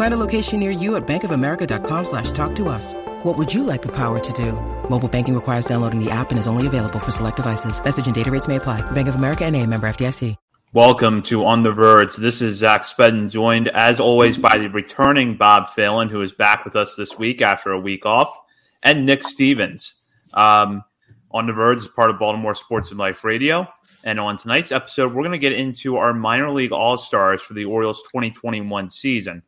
Find a location near you at bankofamerica.com slash talk to us. What would you like the power to do? Mobile banking requires downloading the app and is only available for select devices. Message and data rates may apply. Bank of America and a member FDIC. Welcome to On the Verge. This is Zach Spedden, joined as always by the returning Bob Phelan, who is back with us this week after a week off, and Nick Stevens. Um, on the Verge is part of Baltimore Sports and Life Radio. And on tonight's episode, we're going to get into our minor league all stars for the Orioles 2021 season.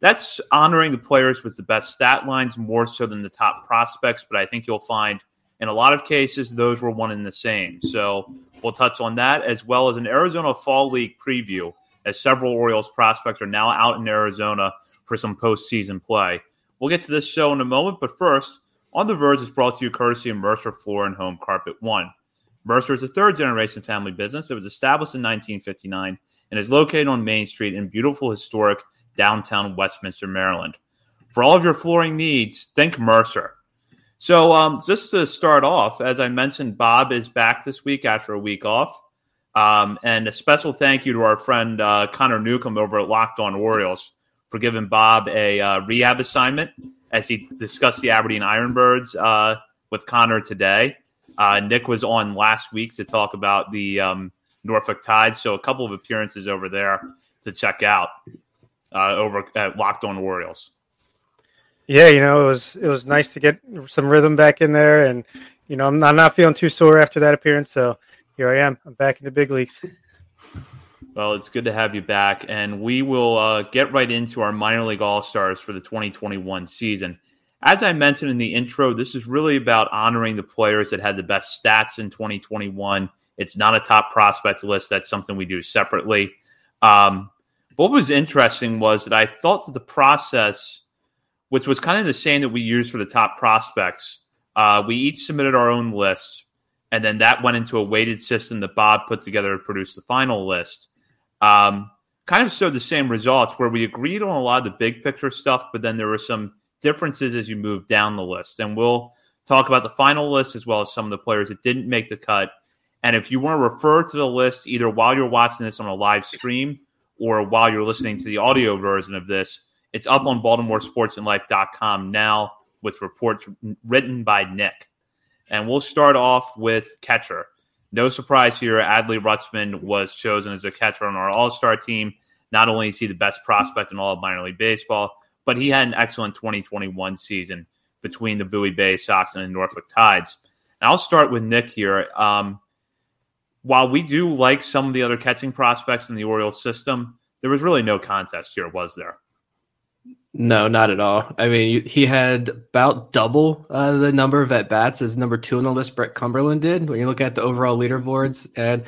That's honoring the players with the best stat lines more so than the top prospects, but I think you'll find in a lot of cases those were one and the same. So we'll touch on that as well as an Arizona Fall League preview, as several Orioles prospects are now out in Arizona for some postseason play. We'll get to this show in a moment, but first, On the Verge is brought to you courtesy of Mercer Floor and Home Carpet One. Mercer is a third generation family business that was established in 1959 and is located on Main Street in beautiful, historic downtown Westminster, Maryland. For all of your flooring needs, think Mercer. So, um, just to start off, as I mentioned, Bob is back this week after a week off. Um, and a special thank you to our friend uh, Connor Newcomb over at Locked On Orioles for giving Bob a uh, rehab assignment as he discussed the Aberdeen Ironbirds uh, with Connor today. Uh, Nick was on last week to talk about the um, Norfolk Tide, so a couple of appearances over there to check out uh, over at Locked On Orioles. Yeah, you know, it was it was nice to get some rhythm back in there, and you know, I'm not, I'm not feeling too sore after that appearance. So here I am. I'm back in the big leagues. Well, it's good to have you back, and we will uh, get right into our minor league all stars for the 2021 season. As I mentioned in the intro, this is really about honoring the players that had the best stats in 2021. It's not a top prospects list. That's something we do separately. Um, what was interesting was that I thought that the process which was kind of the same that we used for the top prospects. Uh, we each submitted our own lists, and then that went into a weighted system that Bob put together to produce the final list. Um, kind of showed the same results where we agreed on a lot of the big picture stuff, but then there were some differences as you move down the list. And we'll talk about the final list as well as some of the players that didn't make the cut. And if you want to refer to the list either while you're watching this on a live stream or while you're listening to the audio version of this, it's up on BaltimoreSportsAndLife.com now with reports written by Nick. And we'll start off with catcher. No surprise here, Adley Rutschman was chosen as a catcher on our All Star team. Not only is he the best prospect in all of minor league baseball, but he had an excellent 2021 season between the Bowie Bay Sox and the Norfolk Tides. And I'll start with Nick here. Um, while we do like some of the other catching prospects in the Orioles system, there was really no contest here, was there? No, not at all. I mean, he had about double uh, the number of at bats as number two on the list Brett Cumberland did. When you look at the overall leaderboards, and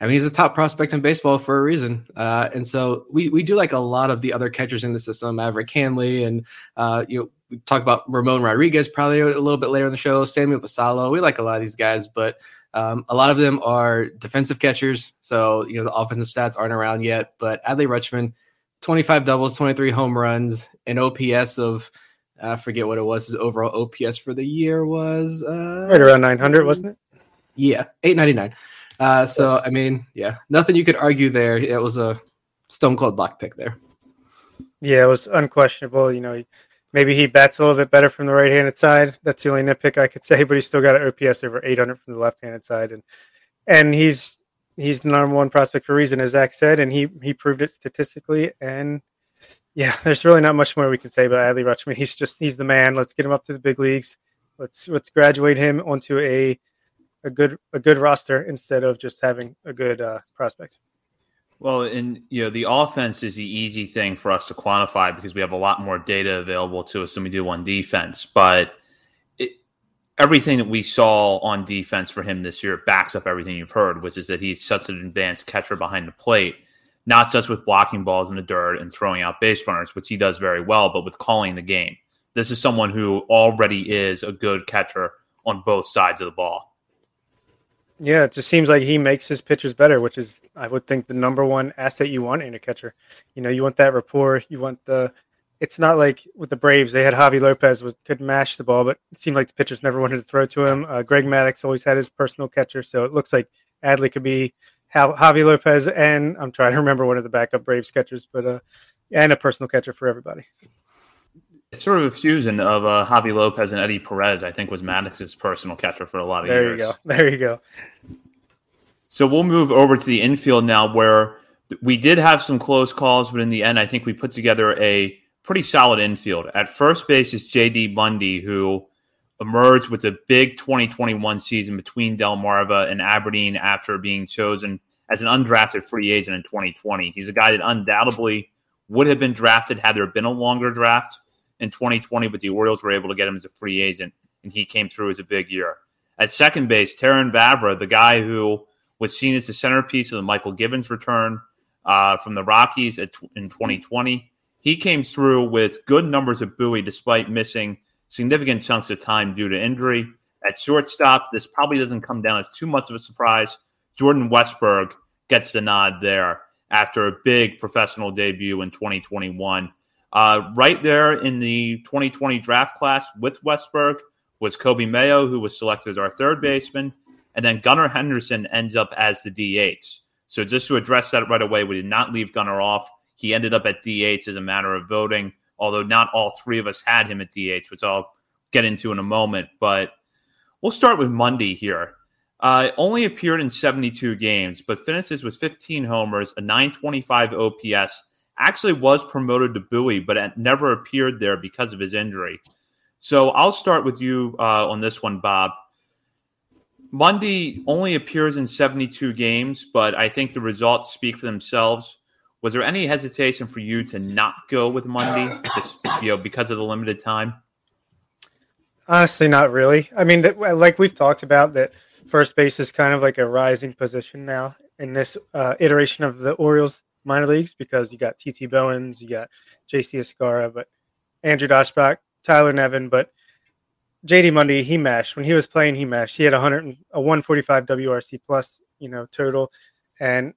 I mean, he's a top prospect in baseball for a reason. Uh, and so we we do like a lot of the other catchers in the system, Maverick Handley, and uh, you know, we talk about Ramon Rodriguez probably a little bit later in the show. Samuel Basallo. We like a lot of these guys, but um, a lot of them are defensive catchers. So you know, the offensive stats aren't around yet. But Adley Rutschman 25 doubles, 23 home runs, an OPS of I forget what it was. His overall OPS for the year was uh, right around 900, wasn't it? Yeah, 899. Uh, so I mean, yeah, nothing you could argue there. It was a stone cold block pick there. Yeah, it was unquestionable. You know, maybe he bats a little bit better from the right-handed side. That's the only nitpick I could say. But he's still got an OPS over 800 from the left-handed side, and and he's he's the number one prospect for reason, as Zach said, and he he proved it statistically. And yeah, there's really not much more we can say about Adley Rutschman. He's just he's the man. Let's get him up to the big leagues. Let's let's graduate him onto a a good a good roster instead of just having a good uh, prospect. Well, and you know the offense is the easy thing for us to quantify because we have a lot more data available to us than we do on defense. But it, everything that we saw on defense for him this year backs up everything you've heard, which is that he's such an advanced catcher behind the plate, not just with blocking balls in the dirt and throwing out base runners, which he does very well, but with calling the game. This is someone who already is a good catcher on both sides of the ball. Yeah, it just seems like he makes his pitchers better, which is, I would think, the number one asset you want in a catcher. You know, you want that rapport. You want the. It's not like with the Braves, they had Javy Lopez was could mash the ball, but it seemed like the pitchers never wanted to throw to him. Uh, Greg Maddux always had his personal catcher, so it looks like Adley could be Javy Lopez and I'm trying to remember one of the backup Braves catchers, but uh, and a personal catcher for everybody. It's sort of a fusion of uh, Javy Lopez and Eddie Perez. I think was Maddux's personal catcher for a lot of there years. There you go. There you go. So we'll move over to the infield now, where we did have some close calls, but in the end, I think we put together a pretty solid infield. At first base is JD Mundy, who emerged with a big 2021 season between Delmarva and Aberdeen after being chosen as an undrafted free agent in 2020. He's a guy that undoubtedly would have been drafted had there been a longer draft in 2020, but the Orioles were able to get him as a free agent, and he came through as a big year. At second base, Terrin Vavra, the guy who was seen as the centerpiece of the Mychal Givens return uh, from the Rockies at, in 2020, he came through with good numbers at Bowie despite missing significant chunks of time due to injury. At shortstop, this probably doesn't come down as too much of a surprise. Jordan Westburg gets the nod there after a big professional debut in 2021. Uh, right there in the 2020 draft class with Westburg was Coby Mayo, who was selected as our third baseman. And then Gunnar Henderson ends up as the DH. So just to address that right away, we did not leave Gunnar off. He ended up at DH as a matter of voting, although not all three of us had him at DH, which I'll get into in a moment. But we'll start with Mundy here. Uh, only appeared in 72 games, but finishes with 15 homers, a 925 OPS. Actually was promoted to Bowie, but it never appeared there because of his injury. So I'll start with you uh, on this one, Bob. Mundy only appears in 72 games, but I think the results speak for themselves. Was there any hesitation for you to not go with Mundy, just, you know, because of the limited time? Honestly, not really. I mean, like we've talked about, that first base is kind of like a rising position now in this uh, iteration of the Orioles minor leagues because you got TT Bowens, you got JC Escarra, but Andrew Daschbach, Tyler Nevin, but JD Mundy, he mashed when he was playing. He mashed. He had 100, a 145 WRC plus, you know, total, and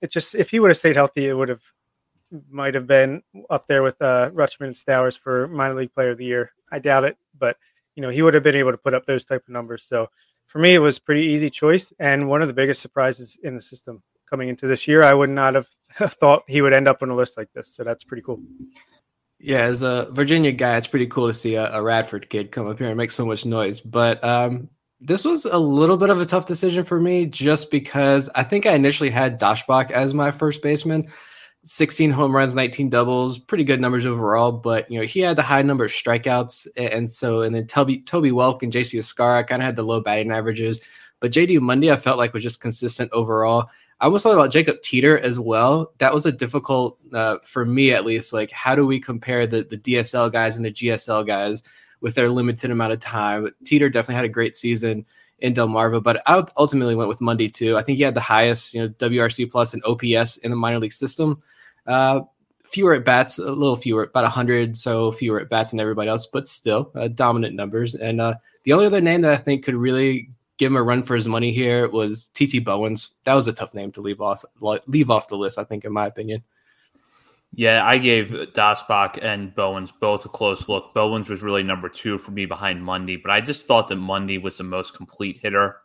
it just if he would have stayed healthy, it would have might have been up there with uh, Rutschman and Stowers for minor league player of the year. I doubt it, but you know he would have been able to put up those type of numbers. So for me, it was pretty easy choice and one of the biggest surprises in the system coming into this year. I would not have thought he would end up on a list like this. So that's pretty cool. Yeah, as a Virginia guy, it's pretty cool to see a, a Radford kid come up here and make so much noise. But um, this was a little bit of a tough decision for me just because I think I initially had Daschbach as my first baseman. 16 home runs, 19 doubles, pretty good numbers overall. But you know, he had the high number of strikeouts, and so and then Toby Toby Welk and JC Escarra kind of had the low batting averages. But JD Mundy, I felt like was just consistent overall. I almost thought about Jacob Teter as well. That was a difficult uh, for me, at least. Like, how do we compare the the DSL guys and the GSL guys with their limited amount of time? Teeter definitely had a great season in Delmarva, but I ultimately went with Mundy too. I think he had the highest, you know, WRC plus and OPS in the minor league system. Uh, fewer at bats, a little fewer, about hundred so fewer at bats than everybody else, but still uh, dominant numbers. And uh, the only other name that I think could really give him a run for his money here was TT Bowens. That was a tough name to leave off leave off the list, I think, in my opinion. Yeah, I gave Daschbach and Bowens both a close look. Bowens was really number two for me behind Mundy, but I just thought that Mundy was the most complete hitter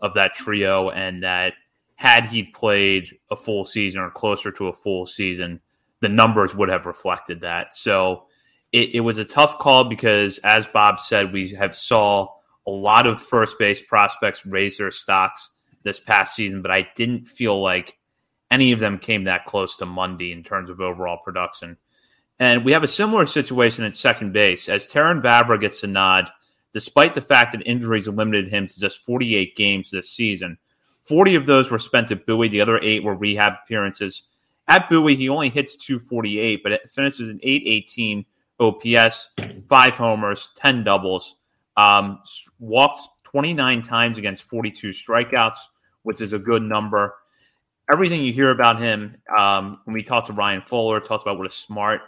of that trio, and that had he played a full season or closer to a full season, the numbers would have reflected that. So it, it was a tough call because, as Bob said, we have saw a lot of first base prospects raised their stocks this past season, but I didn't feel like any of them came that close to Mundy in terms of overall production. And we have a similar situation at second base as Terrin Vavra gets a nod. despite the fact that injuries limited him to just 48 games this season. 40 of those were spent at Bowie, the other eight were rehab appearances. At Bowie, he only hits 248, but it finishes an 818 OPS, five homers, 10 doubles, um, walked 29 times against 42 strikeouts, which is a good number. Everything you hear about him, um, when we talked to Ryan Fuller, talked about what a smart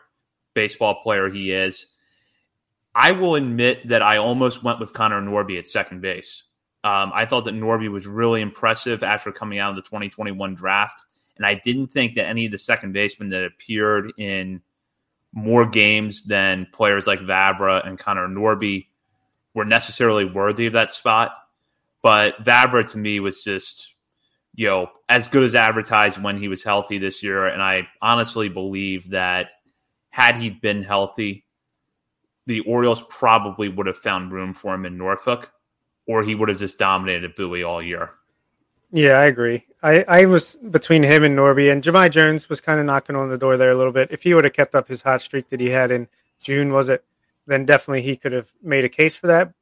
baseball player he is. I will admit that I almost went with Connor Norby at second base. Um, I thought that Norby was really impressive after coming out of the 2021 draft. And I didn't think that any of the second basemen that appeared in more games than players like Vavra and Connor Norby were necessarily worthy of that spot. But Vavra to me was just, you know, as good as advertised when he was healthy this year. And I honestly believe that had he been healthy, the Orioles probably would have found room for him in Norfolk, or he would have just dominated Bowie all year. Yeah, I agree. I, I was between him and Norby, and Jahmai Jones was kind of knocking on the door there a little bit. If he would have kept up his hot streak that he had in June, was it? Then definitely he could have made a case for that.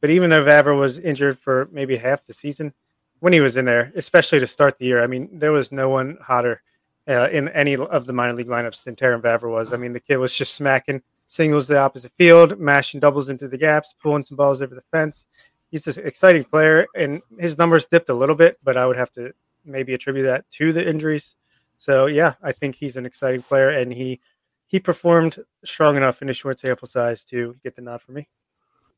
But even though Vavra was injured for maybe half the season, when he was in there, especially to start the year, I mean, there was no one hotter uh, in any of the minor league lineups than Terrin Vavra was. I mean, the kid was just smacking singles the opposite field, mashing doubles into the gaps, pulling some balls over the fence he's an exciting player, and his numbers dipped a little bit, but I would have to maybe attribute that to the injuries. So yeah, I think he's an exciting player, and he he performed strong enough in a short sample size to get the nod for me.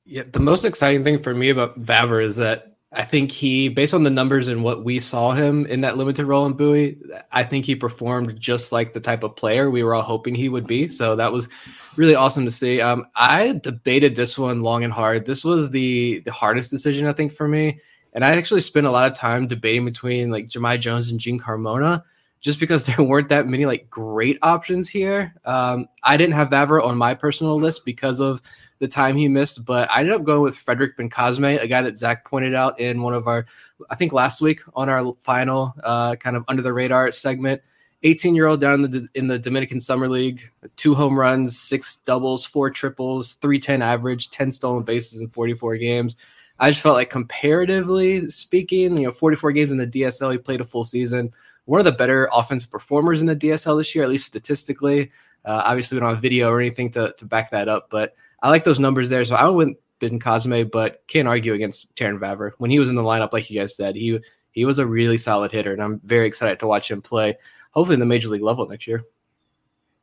Yeah, the most exciting thing for me about Vavra is that I think he, based on the numbers and what we saw him in that limited role in Bowie, I think he performed just like the type of player we were all hoping he would be. So that was really awesome to see. Um, I debated this one long and hard. This was the the hardest decision I think for me, and I actually spent a lot of time debating between like Jahmai Jones and Jean Carmona, just because there weren't that many like great options here. Um, I didn't have Vavra on my personal list because of the time he missed, but I ended up going with Frederick Bencosme, a guy that Zach pointed out in one of our, I think last week on our final uh, kind of under the radar segment. 18 year old down in the, in the Dominican Summer League, two home runs, six doubles, four triples, 310 average, 10 stolen bases in 44 games. I just felt like comparatively speaking, you know, 44 games in the DSL, he played a full season. One of the better offensive performers in the DSL this year, at least statistically. Uh, obviously, we don't have video or anything to, to back that up, but I like those numbers there. So I went Bencosme, but can't argue against Terrin Vavra. When he was in the lineup, like you guys said, he he was a really solid hitter, and I'm very excited to watch him play. Hopefully, in the major league level next year.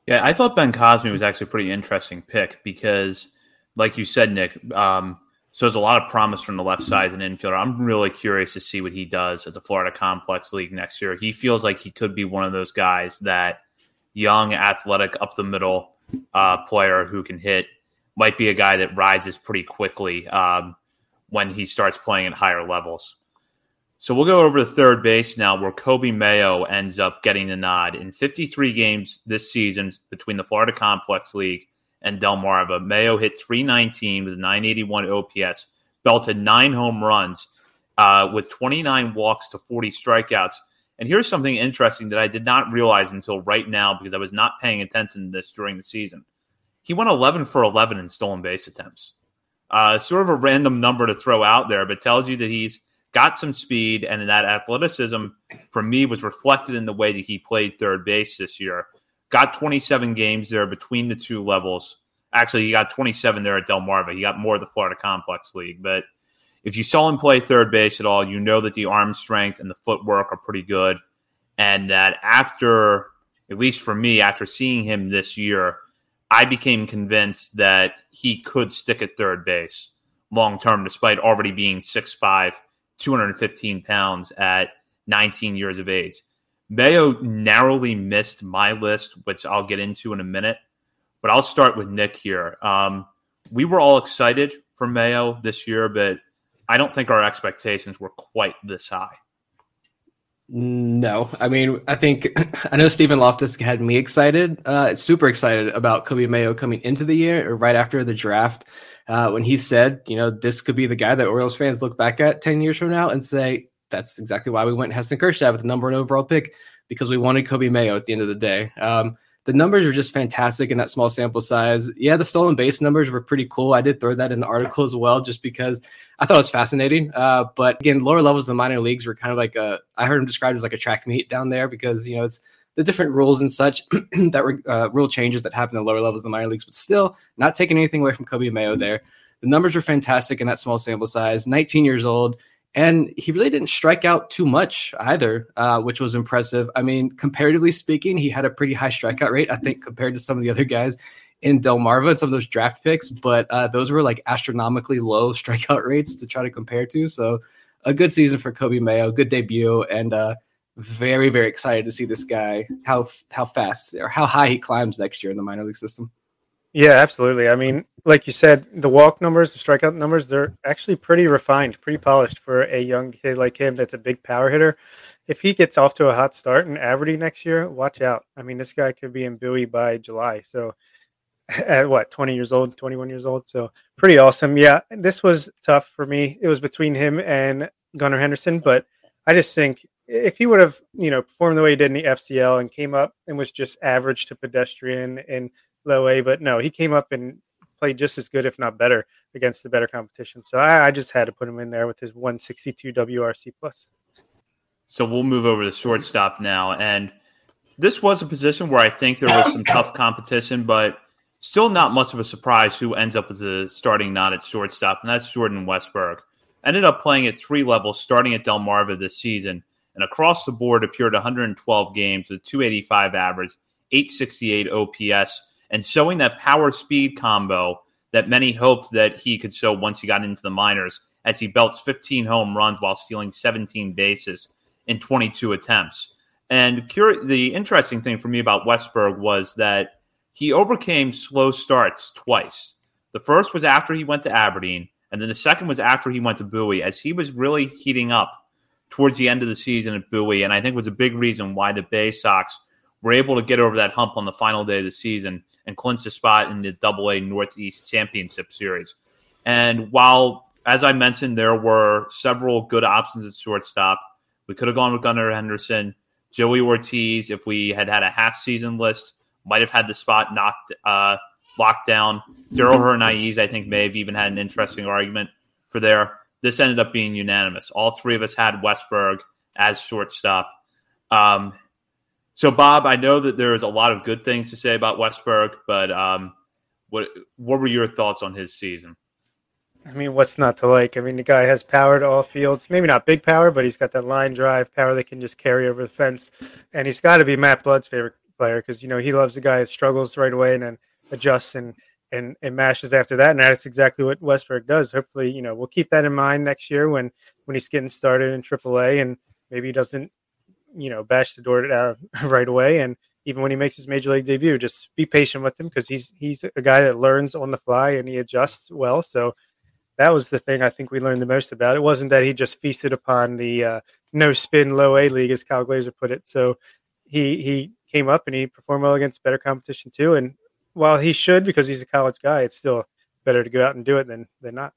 Yeah, I thought Bencosme was actually a pretty interesting pick because, like you said, Nick, um, so there's a lot of promise from the left side as an infielder. I'm really curious to see what he does as a Florida Complex League next year. He feels like he could be one of those guys that young, athletic, up the middle uh, player who can hit might be a guy that rises pretty quickly um, when he starts playing at higher levels. So we'll go over to third base now, where Coby Mayo ends up getting the nod. In 53 games this season between the Florida Complex League and Delmarva, Mayo hit 319 with 981 OPS, belted nine home runs uh, with 29 walks to 40 strikeouts. And here's something interesting that I did not realize until right now because I was not paying attention to this during the season he went 11 for 11 in stolen base attempts. Uh, sort of a random number to throw out there, but tells you that he's got some speed and that athleticism for me was reflected in the way that he played third base this year. Got 27 games there between the two levels. Actually, he got 27 there at Delmarva. He got more of the Florida Complex League. But if you saw him play third base at all, you know that the arm strength and the footwork are pretty good. And that after, at least for me, after seeing him this year, I became convinced that he could stick at third base long term, despite already being 6'5, 215 pounds at 19 years of age. Mayo narrowly missed my list, which I'll get into in a minute. But I'll start with Nick here. Um, we were all excited for Mayo this year, but I don't think our expectations were quite this high. No, I mean, I think I know Stephen Loftus had me excited, uh, super excited about Coby Mayo coming into the year or right after the draft. Uh, when he said, you know, this could be the guy that Orioles fans look back at 10 years from now and say, that's exactly why we went Heston Kjerstad with the number one overall pick because we wanted Coby Mayo at the end of the day. Um, the numbers are just fantastic in that small sample size. Yeah, the stolen base numbers were pretty cool. I did throw that in the article as well, just because I thought it was fascinating. Uh, but again, lower levels of the minor leagues were kind of like a, I heard him described as like a track meet down there because, you know, it's the different rules and such that were uh, rule changes that happen in the lower levels of the minor leagues, but still not taking anything away from Coby Mayo there. The numbers were fantastic in that small sample size, 19 years old. And he really didn't strike out too much either, uh, which was impressive. I mean, comparatively speaking, he had a pretty high strikeout rate, I think, compared to some of the other guys in Delmarva and some of those draft picks. But uh, those were like astronomically low strikeout rates to try to compare to. So a good season for Coby Mayo, good debut, and uh, very, very excited to see this guy how how fast or how high he climbs next year in the minor league system. Yeah, absolutely. I mean, like you said, the walk numbers, the strikeout numbers, they're actually pretty refined, pretty polished for a young kid like him that's a big power hitter. If he gets off to a hot start in Aberdeen next year, watch out. I mean, this guy could be in Bowie by July. So at what, 20 years old, 21 years old. So pretty awesome. Yeah, this was tough for me. It was between him and Gunnar Henderson, but I just think if he would have, you know, performed the way he did in the FCL and came up and was just average to pedestrian and low A, but no, he came up and played just as good, if not better, against the better competition. So I, I just had to put him in there with his 162 WRC plus. So we'll move over to shortstop now, and this was a position where I think there was some tough competition, but still not much of a surprise who ends up as a starting not at shortstop, and that's Jordan Westburg. Ended up playing at three levels, starting at Delmarva this season, and across the board appeared 112 games with 285 average, 868 OPS, and showing that power speed combo that many hoped that he could show once he got into the minors as he belts 15 home runs while stealing 17 bases in 22 attempts. And cur- the interesting thing for me about Westburg was that he overcame slow starts twice. The first was after he went to Aberdeen, and then the second was after he went to Bowie, as he was really heating up towards the end of the season at Bowie, and I think was a big reason why the Bay Sox were able to get over that hump on the final day of the season and clinch a spot in the Double A Northeast Championship Series. And while, as I mentioned, there were several good options at shortstop, we could have gone with Gunnar Henderson, Joey Ortiz. If we had had a half season list, might have had the spot knocked uh, locked down. Darell Hernaiz, I think, may have even had an interesting argument for there. This ended up being unanimous. All three of us had Westburg as shortstop. Um, so, Bob, I know that there's a lot of good things to say about Westburg, but um, what what were your thoughts on his season? I mean, what's not to like? I mean, the guy has power to all fields. Maybe not big power, but he's got that line drive power that can just carry over the fence. And he's got to be Matt Blood's favorite player because you know he loves the guy that struggles right away and then adjusts and and and mashes after that. And that's exactly what Westburg does. Hopefully, you know, we'll keep that in mind next year when when he's getting started in AAA and maybe he doesn't you know bash the door uh, right away and even when he makes his major league debut just be patient with him because he's he's a guy that learns on the fly and he adjusts well so that was the thing i think we learned the most about. It wasn't that he just feasted upon the uh, no spin low a league as kyle glaser put it. So he he came up and he performed well against better competition too and while he should because he's a college guy it's still better to go out and do it than than not.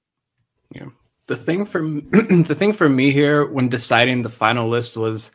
Yeah. The thing for the thing for me here when deciding the final list was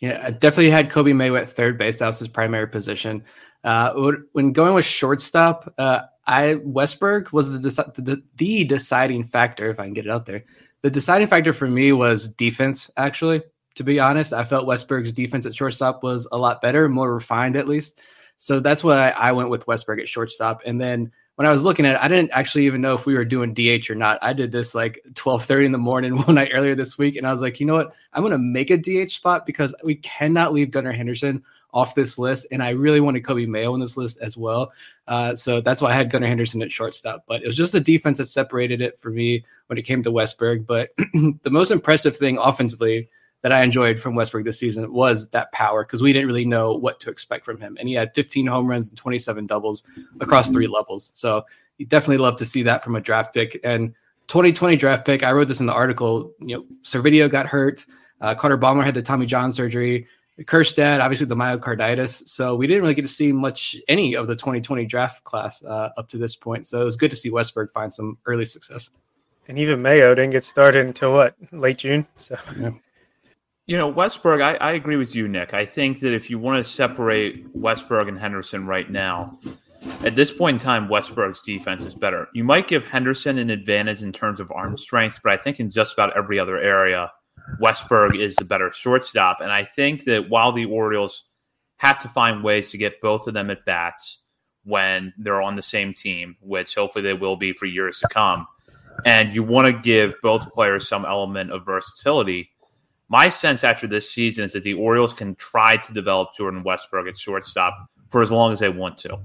yeah, I definitely had Coby Mayo at third base. That was his primary position. Uh, when going with shortstop, uh, I Westburg was the, the, the deciding factor. If I can get it out there, the deciding factor for me was defense. Actually, to be honest, I felt Westburg's defense at shortstop was a lot better, more refined at least. So that's why I went with Westburg at shortstop. And then when I was looking at it, I didn't actually even know if we were doing DH or not. I did this like 12:30 in the morning one night earlier this week, and I was like, you know what? I'm gonna make a DH spot because we cannot leave Gunnar Henderson off this list, and I really wanted Coby Mayo on this list as well. Uh, so that's why I had Gunnar Henderson at shortstop. But it was just the defense that separated it for me when it came to Westburg. But the most impressive thing offensively that I enjoyed from Westburg this season was that power because we didn't really know what to expect from him. And he had 15 home runs and 27 doubles across three levels. So you definitely love to see that from a draft pick. And 2020 draft pick, I wrote this in the article. You know, Servideo got hurt. Uh, Carter Baumler had the Tommy John surgery. Kjerstad, obviously the myocarditis. So we didn't really get to see much any of the 2020 draft class uh, up to this point. So it was good to see Westburg find some early success. And even Mayo didn't get started until what late June. So yeah. You know, Westburg, I, I agree with you, Nick. I think that if you want to separate Westburg and Henderson right now, at this point in time, Westburg's defense is better. You might give Henderson an advantage in terms of arm strength, but I think in just about every other area, Westburg is the better shortstop. And I think that while the Orioles have to find ways to get both of them at bats when they're on the same team, which hopefully they will be for years to come, and you want to give both players some element of versatility. My sense after this season is that the Orioles can try to develop Jordan Westburg at shortstop for as long as they want to.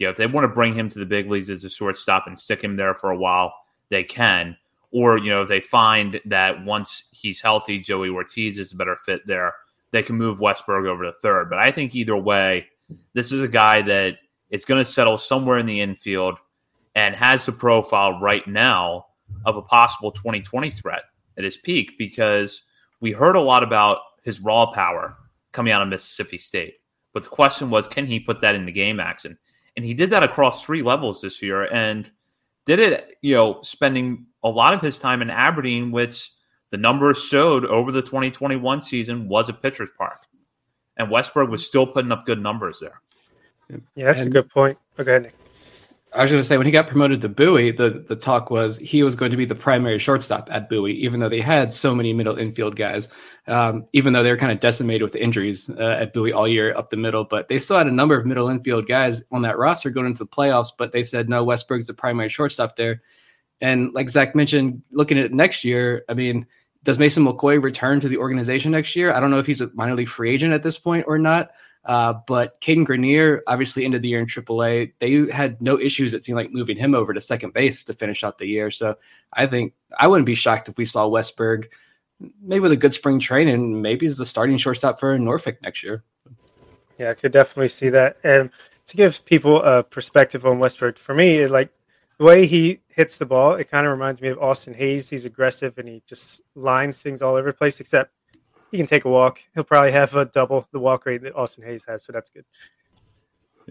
You know, if they want to bring him to the big leagues as a shortstop and stick him there for a while, they can. Or, you know, if they find that once he's healthy, Joey Ortiz is a better fit there, they can move Westburg over to third. But I think either way, this is a guy that is going to settle somewhere in the infield and has the profile right now of a possible 2020 threat at his peak because we heard a lot about his raw power coming out of Mississippi State. But the question was, can he put that into game action? And he did that across three levels this year and did it, you know, spending a lot of his time in Aberdeen, which the numbers showed over the 2021 season was a pitcher's park. And Westburg was still putting up good numbers there. Yeah, that's and, a good point. Okay, Nick. I was going to say when he got promoted to Bowie, the the talk was he was going to be the primary shortstop at Bowie, even though they had so many middle infield guys. Um, even though they were kind of decimated with injuries uh, at Bowie all year up the middle, but they still had a number of middle infield guys on that roster going into the playoffs. But they said no, Westburg's the primary shortstop there. And like Zach mentioned, looking at next year, I mean, does Mason McCoy return to the organization next year? I don't know if he's a minor league free agent at this point or not. Uh, but Cadyn Grenier obviously ended the year in AAA. They had no issues, it seemed like, moving him over to second base to finish out the year. So I think I wouldn't be shocked if we saw Westburg maybe with a good spring training, maybe as the starting shortstop for Norfolk next year. Yeah, I could definitely see that. And to give people a perspective on Westburg, for me, it, like the way he hits the ball, it kind of reminds me of Austin Hays. He's aggressive and he just lines things all over the place, except he can take a walk. He'll probably have a double the walk rate that Austin Hays has, so that's good.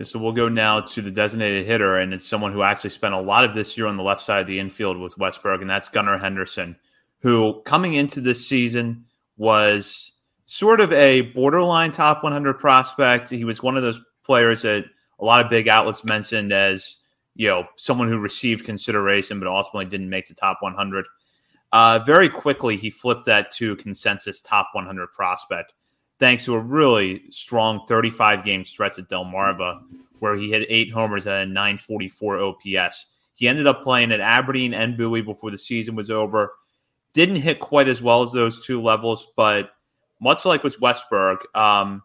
So we'll go now to the designated hitter, and it's someone who actually spent a lot of this year on the left side of the infield with Westburg, and that's Gunnar Henderson, who coming into this season was sort of a borderline top 100 prospect. He was one of those players that a lot of big outlets mentioned as you know someone who received consideration but ultimately didn't make the top 100. Uh, very quickly, he flipped that to consensus top 100 prospect, thanks to a really strong 35 game stretch at Delmarva, where he hit eight homers at a 944 OPS. He ended up playing at Aberdeen and Bowie before the season was over. Didn't hit quite as well as those two levels, but much like with Westburg, um,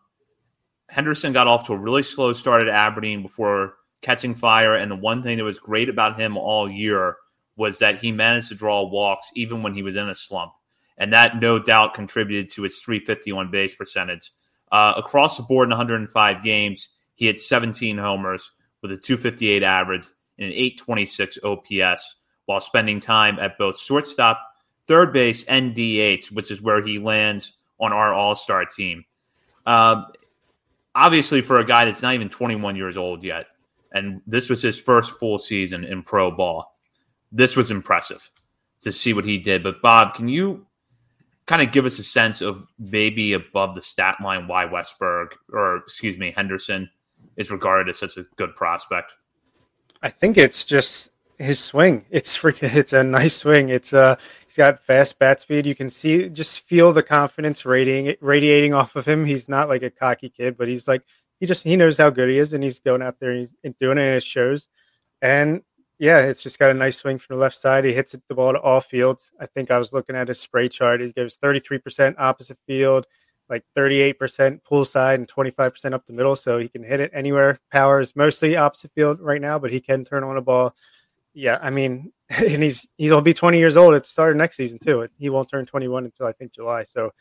Henderson got off to a really slow start at Aberdeen before catching fire. And the one thing that was great about him all year was that he managed to draw walks even when he was in a slump. And that no doubt contributed to his 350 on base percentage. Uh, across the board in 105 games, he had 17 homers with a 258 average and an 826 OPS while spending time at both shortstop, third base, and DH, which is where he lands on our all star team. Um, obviously, for a guy that's not even 21 years old yet, and this was his first full season in pro ball this was impressive to see what he did. But Bob, can you kind of give us a sense of maybe above the stat line why Westburg or excuse me Henderson is regarded as such a good prospect? I think it's just his swing. It's freaking. It's a nice swing. It's uh, he's got fast bat speed. You can see, just feel the confidence radiating radiating off of him. He's not like a cocky kid, but he's like he just he knows how good he is, and he's going out there and he's doing it, and it shows. And yeah, it's just got a nice swing from the left side. He hits the ball to all fields. I think I was looking at his spray chart. He gives 33% opposite field, like 38% pull side, and 25% up the middle. So he can hit it anywhere. Power is mostly opposite field right now, but he can turn on a ball. Yeah, I mean, and he's he'll be 20 years old at the start of next season too. He won't turn 21 until I think July. So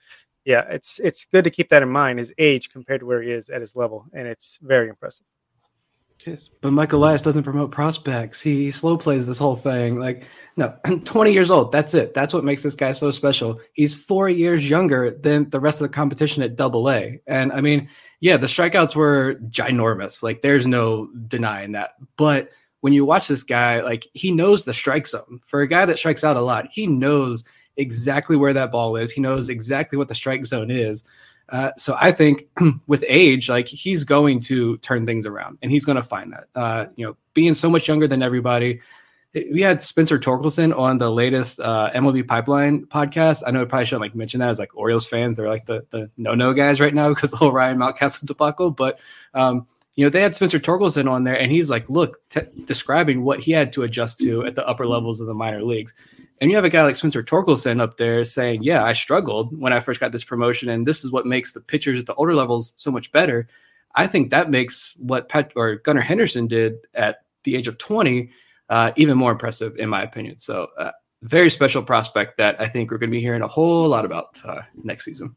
yeah, it's it's good to keep that in mind. His age compared to where he is at his level, and it's very impressive. But Michael Elias doesn't promote prospects. He slow plays this whole thing. Like, no, 20 years old. That's it. That's what makes this guy so special. He's four years younger than the rest of the competition at double A. And I mean, yeah, the strikeouts were ginormous. Like, there's no denying that. But when you watch this guy, like, he knows the strike zone. For a guy that strikes out a lot, he knows exactly where that ball is. He knows exactly what the strike zone is. Uh, so I think with age, like he's going to turn things around and he's going to find that. Uh, you know, being so much younger than everybody. We had Spencer Torkelson on the latest uh, MLB Pipeline podcast. I know I probably shouldn't like mention that as like Orioles fans. They're like the the no no guys right now because the whole Ryan Mountcastle debacle. But um, you know, they had Spencer Torkelson on there, and he's like, look, t- describing what he had to adjust to at the upper levels of the minor leagues. And you have a guy like Spencer Torkelson up there saying, Yeah, I struggled when I first got this promotion, and this is what makes the pitchers at the older levels so much better. I think that makes what Pat or Gunnar Henderson did at the age of 20 uh, even more impressive, in my opinion. So, uh, very special prospect that I think we're going to be hearing a whole lot about uh, next season.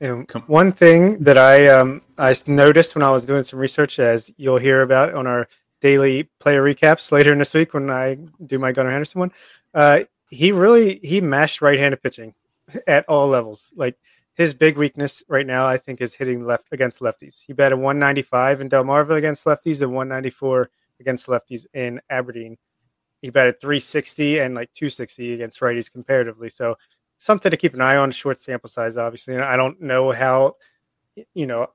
And one thing that I um, I noticed when I was doing some research, as you'll hear about on our daily player recaps later in this week when I do my Gunnar Henderson one, uh, he really he mashed right-handed pitching at all levels. Like his big weakness right now, I think, is hitting left against lefties. He batted 195 in Delmarva against lefties and 194 against lefties in Aberdeen. He batted 360 and like 260 against righties comparatively. So something to keep an eye on. Short sample size, obviously. And I don't know how, you know,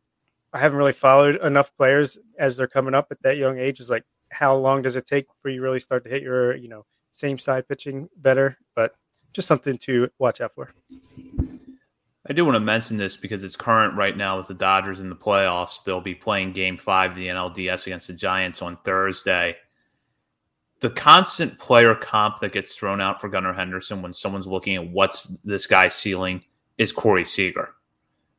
I haven't really followed enough players as they're coming up at that young age. Is like how long does it take before you really start to hit your, you know, same side pitching better, but just something to watch out for. I do want to mention this because it's current right now with the Dodgers in the playoffs. They'll be playing game five of the NLDS against the Giants on Thursday. The constant player comp that gets thrown out for Gunnar Henderson when someone's looking at what's this guy's ceiling is Corey Seager.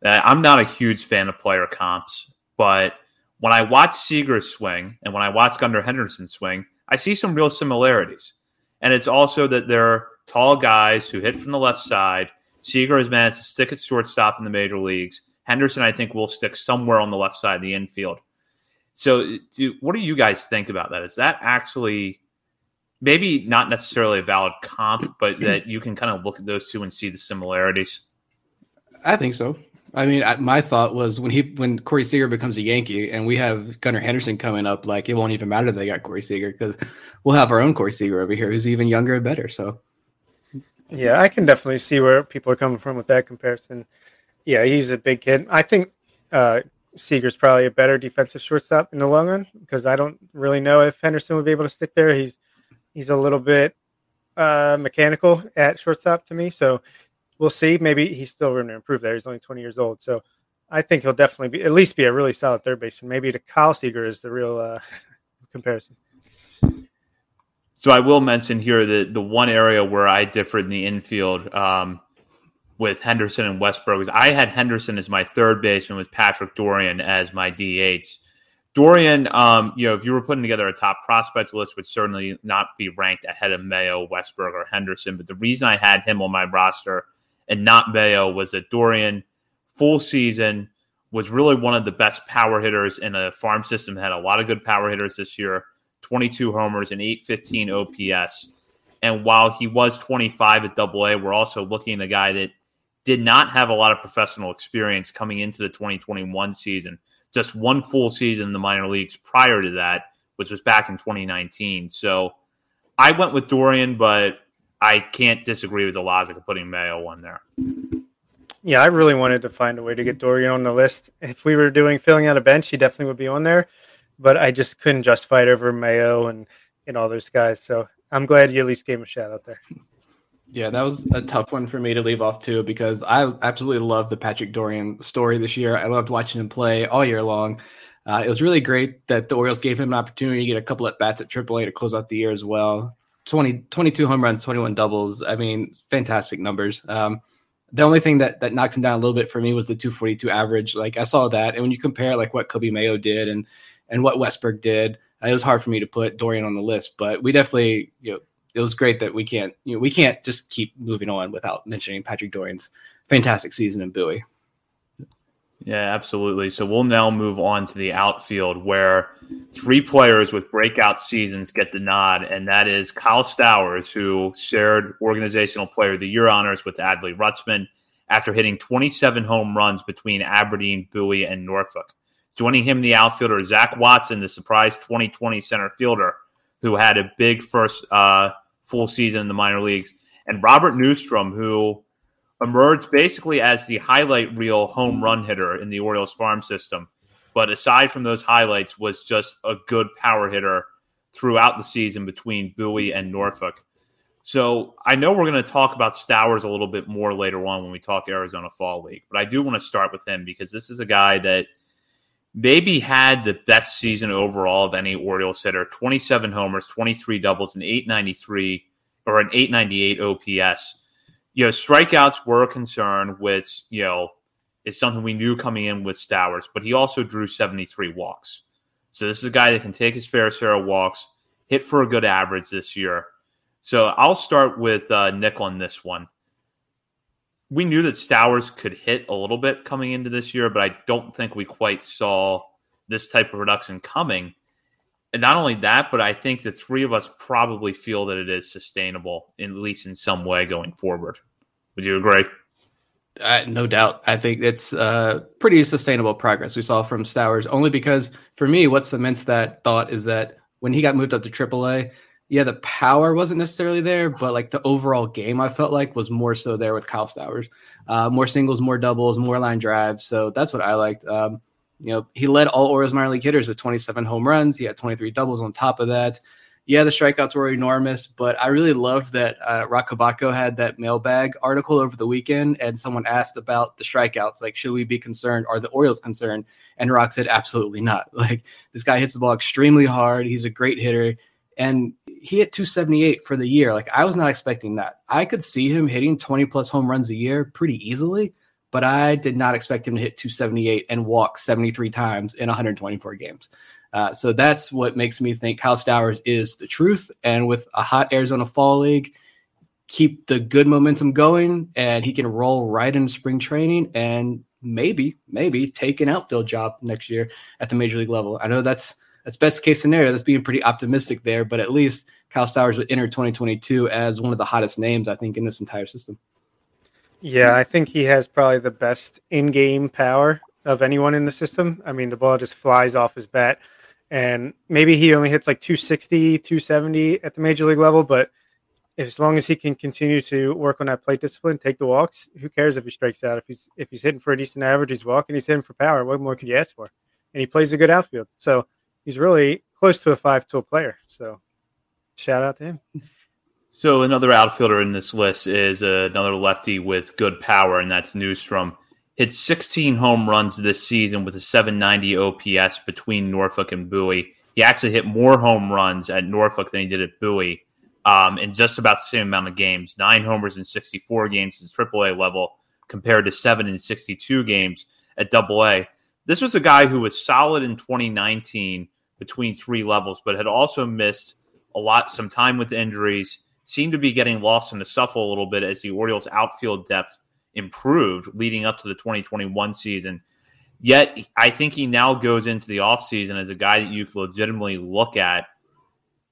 I'm not a huge fan of player comps, but when I watch Seager swing and when I watch Gunnar Henderson swing, I see some real similarities. And it's also that they're tall guys who hit from the left side. Seager has managed to stick at shortstop in the major leagues. Henderson, I think, will stick somewhere on the left side of the infield. So, do, what do you guys think about that? Is that actually maybe not necessarily a valid comp, but that you can kind of look at those two and see the similarities? I think so. I mean, my thought was when he when Corey Seager becomes a Yankee and we have Gunnar Henderson coming up, like it won't even matter that they got Corey Seager because we'll have our own Corey Seager over here who's even younger and better. So, yeah, I can definitely see where people are coming from with that comparison. Yeah, he's a big kid. I think uh, Seager's probably a better defensive shortstop in the long run because I don't really know if Henderson would be able to stick there. He's he's a little bit uh, mechanical at shortstop to me, so we'll see. Maybe he's still room to improve there. He's only 20 years old. So I think he'll definitely be at least be a really solid third baseman. Maybe to Kyle Seager is the real uh, comparison. So I will mention here that the one area where I differed in the infield um, with Henderson and Westburg is I had Henderson as my third baseman with Patrick Dorrian as my DH. Dorrian, um, you know, if you were putting together a top prospects list, would certainly not be ranked ahead of Mayo, Westburg, or Henderson. But the reason I had him on my roster and not Mayo was that Dorrian, full season, was really one of the best power hitters in a farm system. Had a lot of good power hitters this year 22 homers and 815 OPS. And while he was 25 at double A, we're also looking at a guy that did not have a lot of professional experience coming into the 2021 season. Just one full season in the minor leagues prior to that, which was back in 2019. So I went with Dorrian, but I can't disagree with the logic of putting Mayo on there. Yeah, I really wanted to find a way to get Dorrian on the list. If we were doing filling out a bench, he definitely would be on there. But I just couldn't justify it over Mayo and, and all those guys. So I'm glad you at least gave him a shout out there. Yeah, that was a tough one for me to leave off too because I absolutely love the Patrick Dorrian story this year. I loved watching him play all year long. Uh, it was really great that the Orioles gave him an opportunity to get a couple at bats at AAA to close out the year as well. 20, 22 home runs, 21 doubles. I mean, fantastic numbers. Um, the only thing that, that knocked him down a little bit for me was the 242 average. Like I saw that. And when you compare like what Coby Mayo did and, and what Westburg did, uh, it was hard for me to put Dorrian on the list, but we definitely, you know, it was great that we can't, you know, we can't just keep moving on without mentioning Patrick Dorrian's fantastic season in Bowie. Yeah, absolutely. So we'll now move on to the outfield where three players with breakout seasons get the nod, and that is Kyle Stowers, who shared organizational player of the year honors with Adley Rutschman after hitting 27 home runs between Aberdeen, Bowie, and Norfolk. Joining him, the outfielder Zach Watson, the surprise 2020 center fielder, who had a big first uh, full season in the minor leagues. and Robert Neustrom, who emerged basically as the highlight reel home hmm. run hitter in the Orioles farm system. But aside from those highlights, was just a good power hitter throughout the season between Bowie and Norfolk. So I know we're going to talk about Stowers a little bit more later on when we talk Arizona Fall League, but I do want to start with him because this is a guy that maybe had the best season overall of any Orioles hitter 27 homers, 23 doubles, and 893 or an 898 OPS. You know, strikeouts were a concern, which, you know, is something we knew coming in with Stowers, but he also drew 73 walks. So this is a guy that can take his fair share of walks, hit for a good average this year. So I'll start with uh, Nick on this one. We knew that Stowers could hit a little bit coming into this year, but I don't think we quite saw this type of production coming. And not only that, but I think the three of us probably feel that it is sustainable, at least in some way going forward. Would you agree? Uh, no doubt. I think it's uh, pretty sustainable progress we saw from Stowers, only because for me, what cements that thought is that when he got moved up to AAA, yeah, the power wasn't necessarily there, but like the overall game, I felt like was more so there with Kyle Stowers. Uh, more singles, more doubles, more line drives. So that's what I liked. Um, you know, he led all Orioles minor league hitters with 27 home runs. He had 23 doubles on top of that. Yeah, the strikeouts were enormous, but I really loved that uh, Roch Kubatko had that mailbag article over the weekend, and someone asked about the strikeouts. Like, should we be concerned? Are the Orioles concerned? And Roch said, absolutely not. Like, this guy hits the ball extremely hard. He's a great hitter and he hit 278 for the year. Like I was not expecting that. I could see him hitting 20 plus home runs a year pretty easily, but I did not expect him to hit 278 and walk 73 times in 124 games. Uh, so that's what makes me think Kyle Stowers is the truth. And with a hot Arizona Fall League, keep the good momentum going, and he can roll right into spring training and maybe, maybe take an outfield job next year at the major league level. I know that's that's best case scenario. That's being pretty optimistic there, but at least Kyle Stowers would enter 2022 as one of the hottest names, I think, in this entire system. Yeah, I think he has probably the best in-game power of anyone in the system. I mean, the ball just flies off his bat, and maybe he only hits like 260, 270 at the major league level, but as long as he can continue to work on that plate discipline, take the walks, who cares if he strikes out? If he's if he's hitting for a decent average, he's walking, he's hitting for power. What more could you ask for? And he plays a good outfield. So he's really close to a five tool player. So shout out to him. So another outfielder in this list is uh, another lefty with good power, and that's Neustrom. Hit 16 home runs this season with a 790 OPS between Norfolk and Bowie. He actually hit more home runs at Norfolk than he did at Bowie um, in just about the same amount of games. Nine homers in 64 games at AAA level compared to seven in 62 games at AA. This was a guy who was solid in 2019 between three levels, but had also missed a lot, some time with injuries, seemed to be getting lost in the shuffle a little bit as the Orioles' outfield depth improved leading up to the 2021 season. Yet, I think he now goes into the offseason as a guy that you could legitimately look at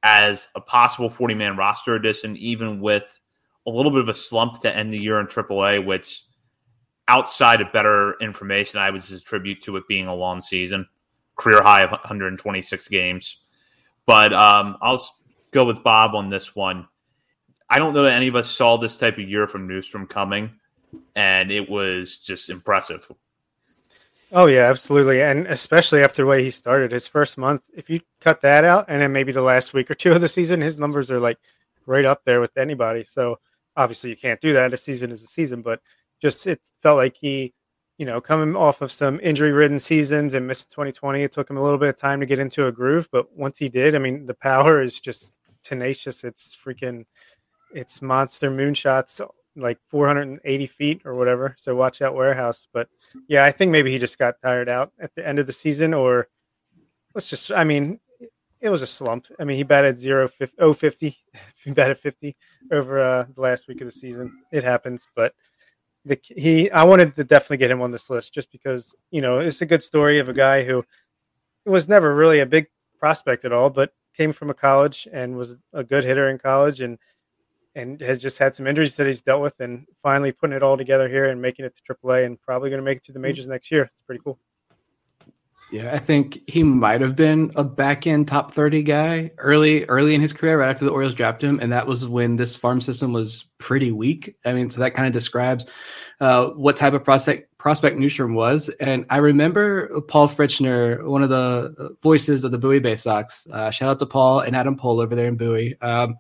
as a possible 40 man roster addition, even with a little bit of a slump to end the year in AAA, which outside of better information, I would just attribute to it being a long season, career high of 126 games. But um, I'll go with Bob on this one. I don't know that any of us saw this type of year from Neustrom coming, and it was just impressive. Oh yeah, absolutely, and especially after the way he started his first month. If you cut that out, and then maybe the last week or two of the season, his numbers are like right up there with anybody. So obviously, you can't do that. A season is a season, but just it felt like he, you know, coming off of some injury ridden seasons and missed 2020, it took him a little bit of time to get into a groove. But once he did, I mean, the power is just tenacious. It's freaking, it's monster moonshots like 480 feet or whatever. So watch out, warehouse. But yeah, I think maybe he just got tired out at the end of the season, or let's just, I mean, it was a slump. I mean, he batted 0 50, 50 he batted 50 over uh, the last week of the season. It happens, but the he I wanted to definitely get him on this list just because you know it's a good story of a guy who was never really a big prospect at all, but came from a college and was a good hitter in college and and has just had some injuries that he's dealt with and finally putting it all together here and making it to AAA and probably going to make it to the majors next year. It's pretty cool. Yeah, I think he might have been a back end top 30 guy early early in his career, right after the Orioles drafted him. And that was when this farm system was pretty weak. I mean, so that kind of describes uh, what type of prospect prospect was. And I remember Paul Fritschner, one of the voices of the Bowie Bay Sox. Uh, shout out to Paul and Adam Pohl over there in Bowie. Um,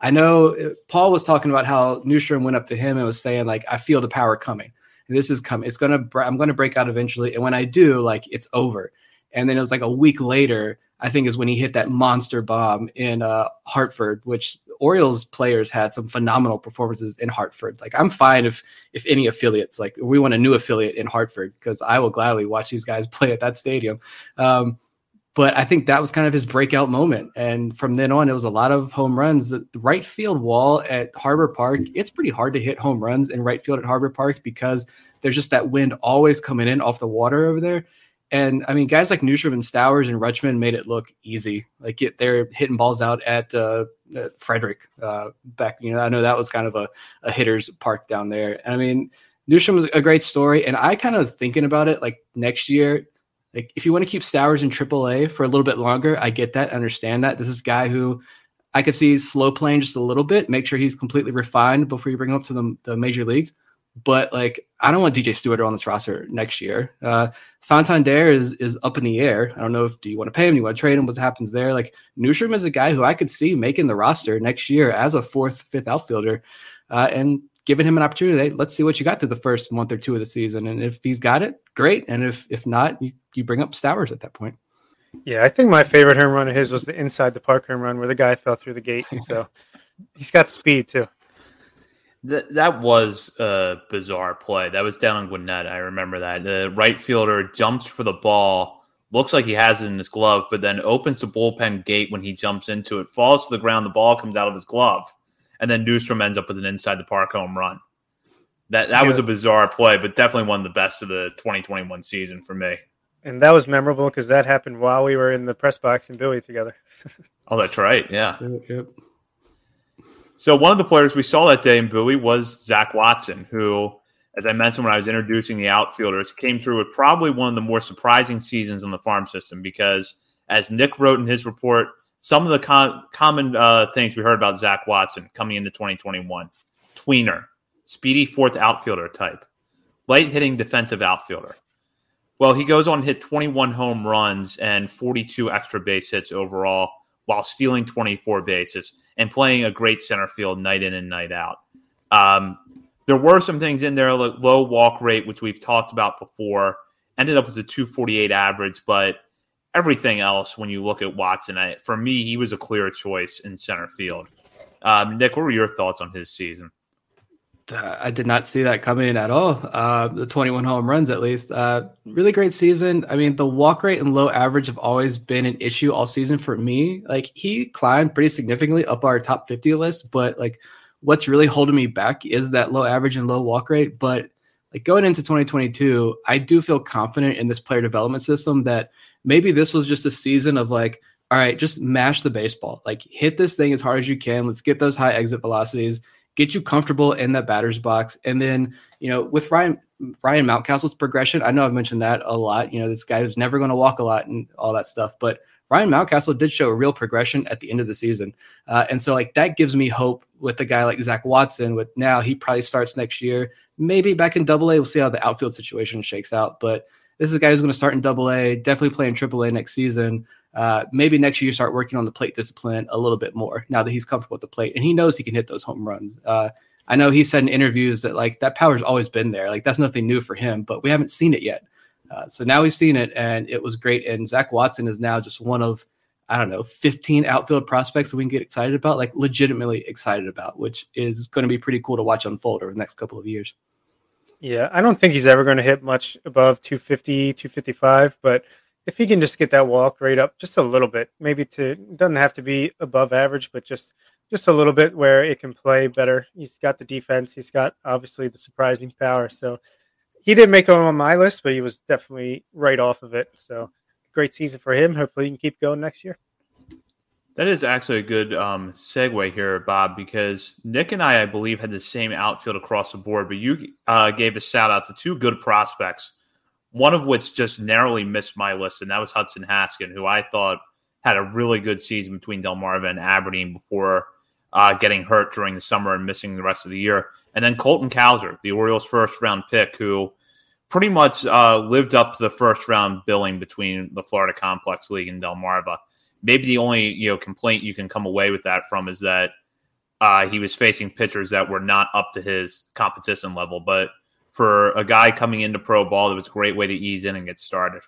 I know uh, Paul was talking about how Neustrom went up to him and was saying, like, I feel the power coming this is coming. It's gonna. I'm gonna break out eventually, and when I do, like it's over. And then it was like a week later, I think, is when he hit that monster bomb in uh, Hartford, which Orioles players had some phenomenal performances in Hartford. Like I'm fine if if any affiliates like we want a new affiliate in Hartford because I will gladly watch these guys play at that stadium. Um, but I think that was kind of his breakout moment. And from then on, it was a lot of home runs. The right field wall at Harbor Park, it's pretty hard to hit home runs in right field at Harbor Park because there's just that wind always coming in off the water over there. And I mean, guys like Neustrom and Stowers and Rutschman made it look easy. Like it, they're hitting balls out at, uh, at Frederick uh, back. You know, I know that was kind of a, a hitter's park down there. And I mean, Neustrom was a great story. And I kind of thinking about it like next year, like if you want to keep Stowers in AAA for a little bit longer, I get that, understand that. This is a guy who I could see slow playing just a little bit, make sure he's completely refined before you bring him up to the, the major leagues. But like, I don't want DJ Stewart on this roster next year. Uh, Santander is is up in the air. I don't know if do you want to pay him, do you want to trade him, what happens there? Like Neustrom is a guy who I could see making the roster next year as a fourth, fifth outfielder. Uh, and giving him an opportunity. Let's see what you got through the first month or two of the season, and if he's got it, great. And if if not, you, you bring up Stowers at that point. Yeah, I think my favorite home run of his was the inside the park home run where the guy fell through the gate. So he's got speed too. That that was a bizarre play. That was down on Gwinnett. I remember that. The right fielder jumps for the ball, looks like he has it in his glove, but then opens the bullpen gate when he jumps into it, falls to the ground. The ball comes out of his glove and then Neustrom ends up with an inside the park home run. That that yeah. was a bizarre play, but definitely one of the best of the 2021 season for me. And that was memorable because that happened while we were in the press box in Bowie together. oh, that's right. Yeah. Yep. So one of the players we saw that day in Bowie was Zach Watson, who, as I mentioned when I was introducing the outfielders, came through with probably one of the more surprising seasons in the farm system because, as Nick wrote in his report, some of the com- common uh, things we heard about Zach Watson coming into 2021 tweener, speedy fourth outfielder type, light hitting defensive outfielder. Well, he goes on to hit 21 home runs and 42 extra base hits overall while stealing 24 bases and playing a great center field night in and night out. Um, there were some things in there, like low walk rate, which we've talked about before, ended up as a 248 average, but everything else, when you look at Watson, I, for me, he was a clear choice in center field. Um, Nick, what were your thoughts on his season? Uh, I did not see that coming at all. Uh, the 21 home runs, at least. Uh, really great season. I mean, the walk rate and low average have always been an issue all season for me. Like, he climbed pretty significantly up our top 50 list, but like, what's really holding me back is that low average and low walk rate. But like going into 2022, I do feel confident in this player development system that maybe this was just a season of like, all right, just mash the baseball. Like hit this thing as hard as you can. Let's get those high exit velocities, get you comfortable in that batter's box. And then, you know, with Ryan Ryan Mountcastle's progression, I know I've mentioned that a lot. You know, this guy who's never going to walk a lot and all that stuff, but Ryan Mountcastle did show a real progression at the end of the season. Uh, and so like that gives me hope with a guy like Zach Watson with now he probably starts next year, maybe back in double A. We'll see how the outfield situation shakes out. But this is a guy who's going to start in Double A, definitely play in Triple A next season. Uh, maybe next year you start working on the plate discipline a little bit more now that he's comfortable with the plate and he knows he can hit those home runs. Uh, I know he said in interviews that like that power's always been there. Like that's nothing new for him, but we haven't seen it yet. Uh, so now we've seen it and it was great. And Zach Watson is now just one of I don't know, 15 outfield prospects that we can get excited about, like legitimately excited about, which is going to be pretty cool to watch unfold over the next couple of years. Yeah, I don't think he's ever going to hit much above 250, 255, but if he can just get that walk rate up just a little bit, maybe to doesn't have to be above average, but just just a little bit where it can play better. He's got the defense, he's got obviously the surprising power. So he didn't make it on my list, but he was definitely right off of it. So great season for him. Hopefully he can keep going next year. That is actually a good um, segue here, Bob, because Nick and I, I believe, had the same outfield across the board, but you uh, gave a shout out to two good prospects. One of which just narrowly missed my list, and that was Hudson Haskin, who I thought had a really good season between Delmarva and Aberdeen before uh, getting hurt during the summer and missing the rest of the year. And then Colton Cowser, the Orioles' first round pick, who pretty much uh, lived up to the first round billing between the Florida Complex League and Delmarva. Maybe the only you know complaint you can come away with that from is that uh, he was facing pitchers that were not up to his competition level. But for a guy coming into pro ball, it was a great way to ease in and get started.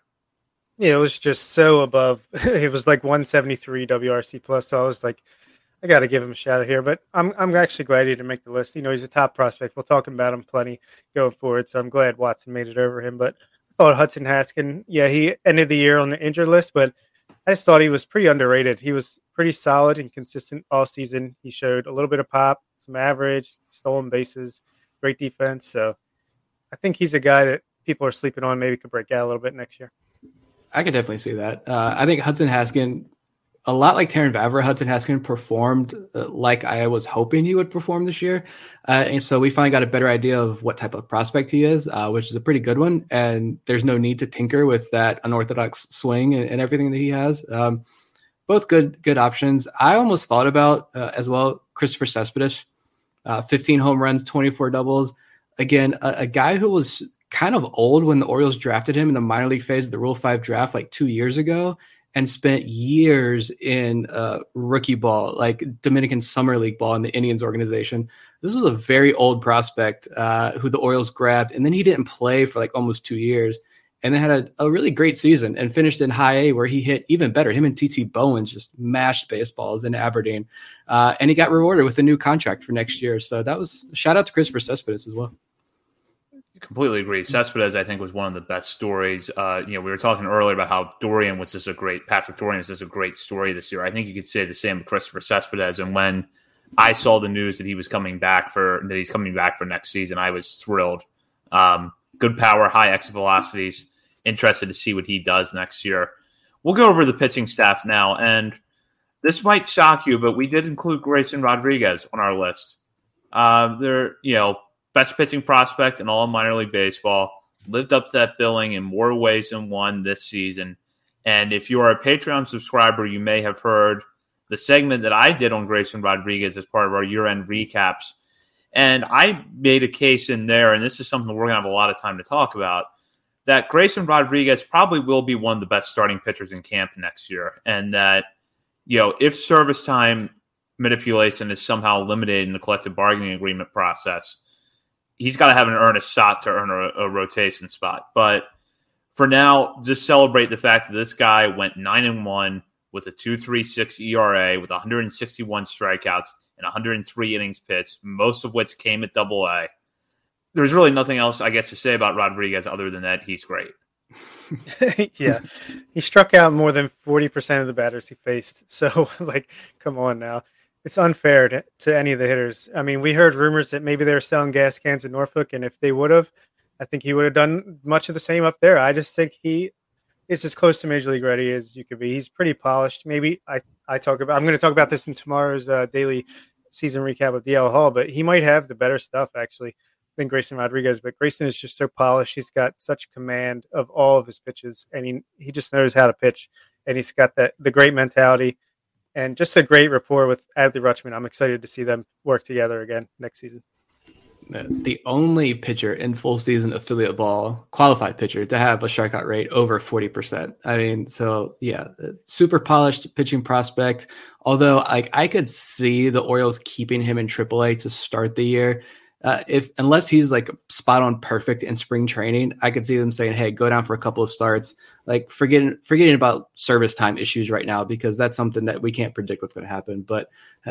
Yeah, it was just so above. it was like 173 WRC plus. So I was like, I got to give him a shout out here. But I'm I'm actually glad he didn't make the list. You know, he's a top prospect. We'll talk about him plenty going forward. So I'm glad Watson made it over him. But I thought Hudson Haskin, yeah, he ended the year on the injured list, but I just thought he was pretty underrated. He was pretty solid and consistent all season. He showed a little bit of pop, some average, stolen bases, great defense. So I think he's a guy that people are sleeping on. Maybe could break out a little bit next year. I could definitely see that. Uh, I think Hudson Haskin, a lot like Terrin Vavra, Hudson Haskin performed uh, like I was hoping he would perform this year. Uh, and so we finally got a better idea of what type of prospect he is, uh, which is a pretty good one. And there's no need to tinker with that unorthodox swing and, and everything that he has. Um, both good good options. I almost thought about uh, as well Christopher Cespedes, uh, 15 home runs, 24 doubles again, a, a, guy who was kind of old when the Orioles drafted him in the minor league phase of the Rule 5 draft like two years ago and spent years in uh, rookie ball, like Dominican Summer League ball in the Indians organization. This was a very old prospect uh, who the Orioles grabbed, and then he didn't play for like almost two years. And then had a, a really great season and finished in high A where he hit even better. Him and TT Bowens just mashed baseballs in Aberdeen. Uh, and he got rewarded with a new contract for next year. So that was shout out to Christopher Cespedes as well. Completely agree. Cespedes, I think, was one of the best stories. Uh, you know, we were talking earlier about how Dorrian was just a great Patrick Dorrian was just a great story this year. I think you could say the same with Christopher Cespedes. And when I saw the news that he was coming back for that he's coming back for next season, I was thrilled. Um, good power, high exit velocities. Interested to see what he does next year. We'll go over the pitching staff now, and this might shock you, but we did include Grayson Rodriguez on our list. Uh, there, you know, best pitching prospect in all minor league baseball, lived up to that billing in more ways than one this season. And if you are a Patreon subscriber, you may have heard the segment that I did on Grayson Rodriguez as part of our year end recaps. And I made a case in there, and this is something we're going to have a lot of time to talk about, that Grayson Rodriguez probably will be one of the best starting pitchers in camp next year. And that, you know, if service time manipulation is somehow eliminated in the collective bargaining agreement process, he's got to have an earnest shot to earn a, a, rotation spot. But for now, just celebrate the fact that this guy went nine and one with a two three six ERA with 161 strikeouts and 103 innings pitched, most of which came at Double A. There's really nothing else, I guess, to say about Rodriguez other than that he's great. yeah, he struck out more than 40% of the batters he faced. So, like, come on now it's unfair to, to any of the hitters. I mean, we heard rumors that maybe they were selling gas cans in Norfolk, and if they would have, I think he would have done much of the same up there. I just think he is as close to major league ready as you could be. He's pretty polished. Maybe I I talk about I'm going to talk about this in tomorrow's uh, daily season recap of DL Hall, but he might have the better stuff actually than Grayson Rodriguez. But Grayson is just so polished. He's got such command of all of his pitches, and he he just knows how to pitch, and he's got that the great mentality and just a great rapport with Adley Rutschman. I'm excited to see them work together again next season. The only pitcher in full season affiliate ball, qualified pitcher, to have a strikeout rate over 40%. I mean, so yeah, uh, super polished pitching prospect. Although I, I could see the Orioles keeping him in AAA to start the year uh, if unless he's like spot on perfect in spring training, I could see them saying, "Hey, go down for a couple of starts." Like forgetting forgetting about service time issues right now because that's something that we can't predict what's going to happen. But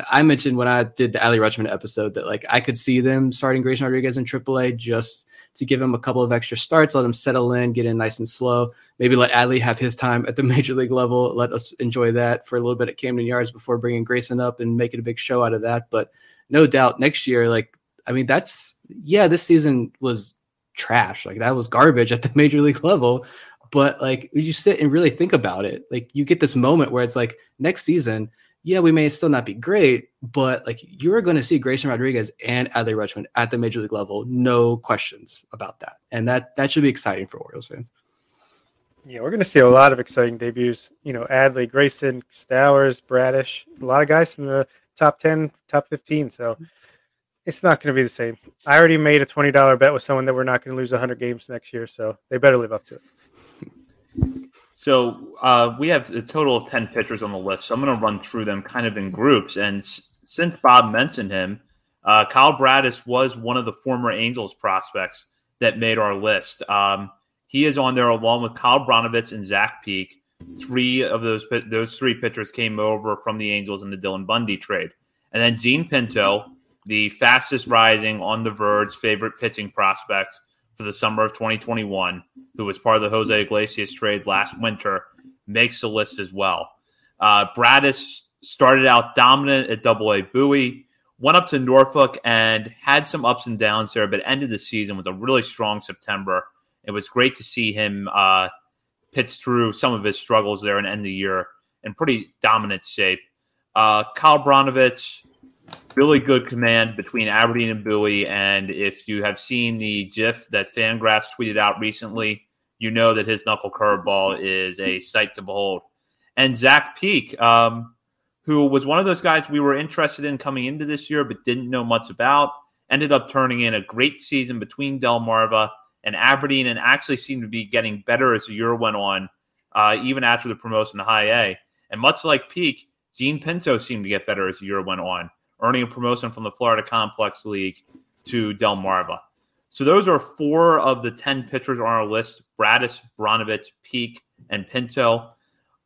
I mentioned when I did the Adley Rutschman episode that like I could see them starting Grayson Rodriguez in AAA just to give him a couple of extra starts, let him settle in, get in nice and slow. Maybe let Adley have his time at the major league level. Let us enjoy that for a little bit at Camden Yards before bringing Grayson up and making a big show out of that. But no doubt next year, like I mean, that's yeah, this season was trash. Like that was garbage at the major league level. But like you sit and really think about it, like you get this moment where it's like next season, yeah, we may still not be great, but like you're going to see Grayson Rodriguez and Adley Rutschman at the major league level, no questions about that, and that that should be exciting for Orioles fans. Yeah, we're going to see a lot of exciting debuts. You know, Adley, Grayson, Stowers, Bradish, a lot of guys from the top 10, top 15. So it's not going to be the same. I already made a $20 bet with someone that we're not going to lose 100 games next year. So they better live up to it. So uh, we have a total of 10 pitchers on the list. So I'm going to run through them kind of in groups. And s- since Bob mentioned him, uh, Kyle Bradish was one of the former Angels prospects that made our list. Um, he is on there along with Kyle Brnovich and Zach Peek. Three of those those three pitchers came over from the Angels in the Dylan Bundy trade, and then Jean Pinto, the fastest rising on the verge favorite pitching prospect for the summer of 2021, who was part of the Jose Iglesias trade last winter, makes the list as well. Uh, Bradish started out dominant at Double A Bowie, went up to Norfolk and had some ups and downs there, but ended the season with a really strong September. It was great to see him uh, pitch through some of his struggles there and end the year in pretty dominant shape. Uh, Kyle Brnovich, really good command between Aberdeen and Bowie. And if you have seen the GIF that Fangraphs tweeted out recently, you know that his knuckle curveball is a sight to behold. And Zach Peek, um, who was one of those guys we were interested in coming into this year but didn't know much about, ended up turning in a great season between Delmarva and Aberdeen and actually seemed to be getting better as the year went on, uh, even after the promotion to high A. And much like Peek, Jean Pinto seemed to get better as the year went on, earning a promotion from the Florida Complex League to Delmarva. So those are four of the 10 pitchers on our list Bradish, Brnovich, Peek, and Pinto.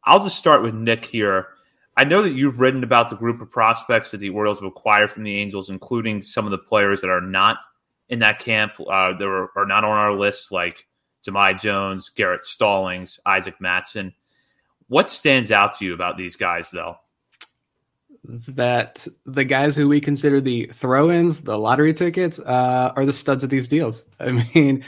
I'll just start with Nick here. I know that you've written about the group of prospects that the Orioles have acquired from the Angels, including some of the players that are not in that camp. Uh, that are, are not on our list, like Jahmai Jones, Garrett Stallings, Isaac Matson. What stands out to you about these guys, though? That the guys who we consider the throw-ins, the lottery tickets, uh, are the studs of these deals. I mean,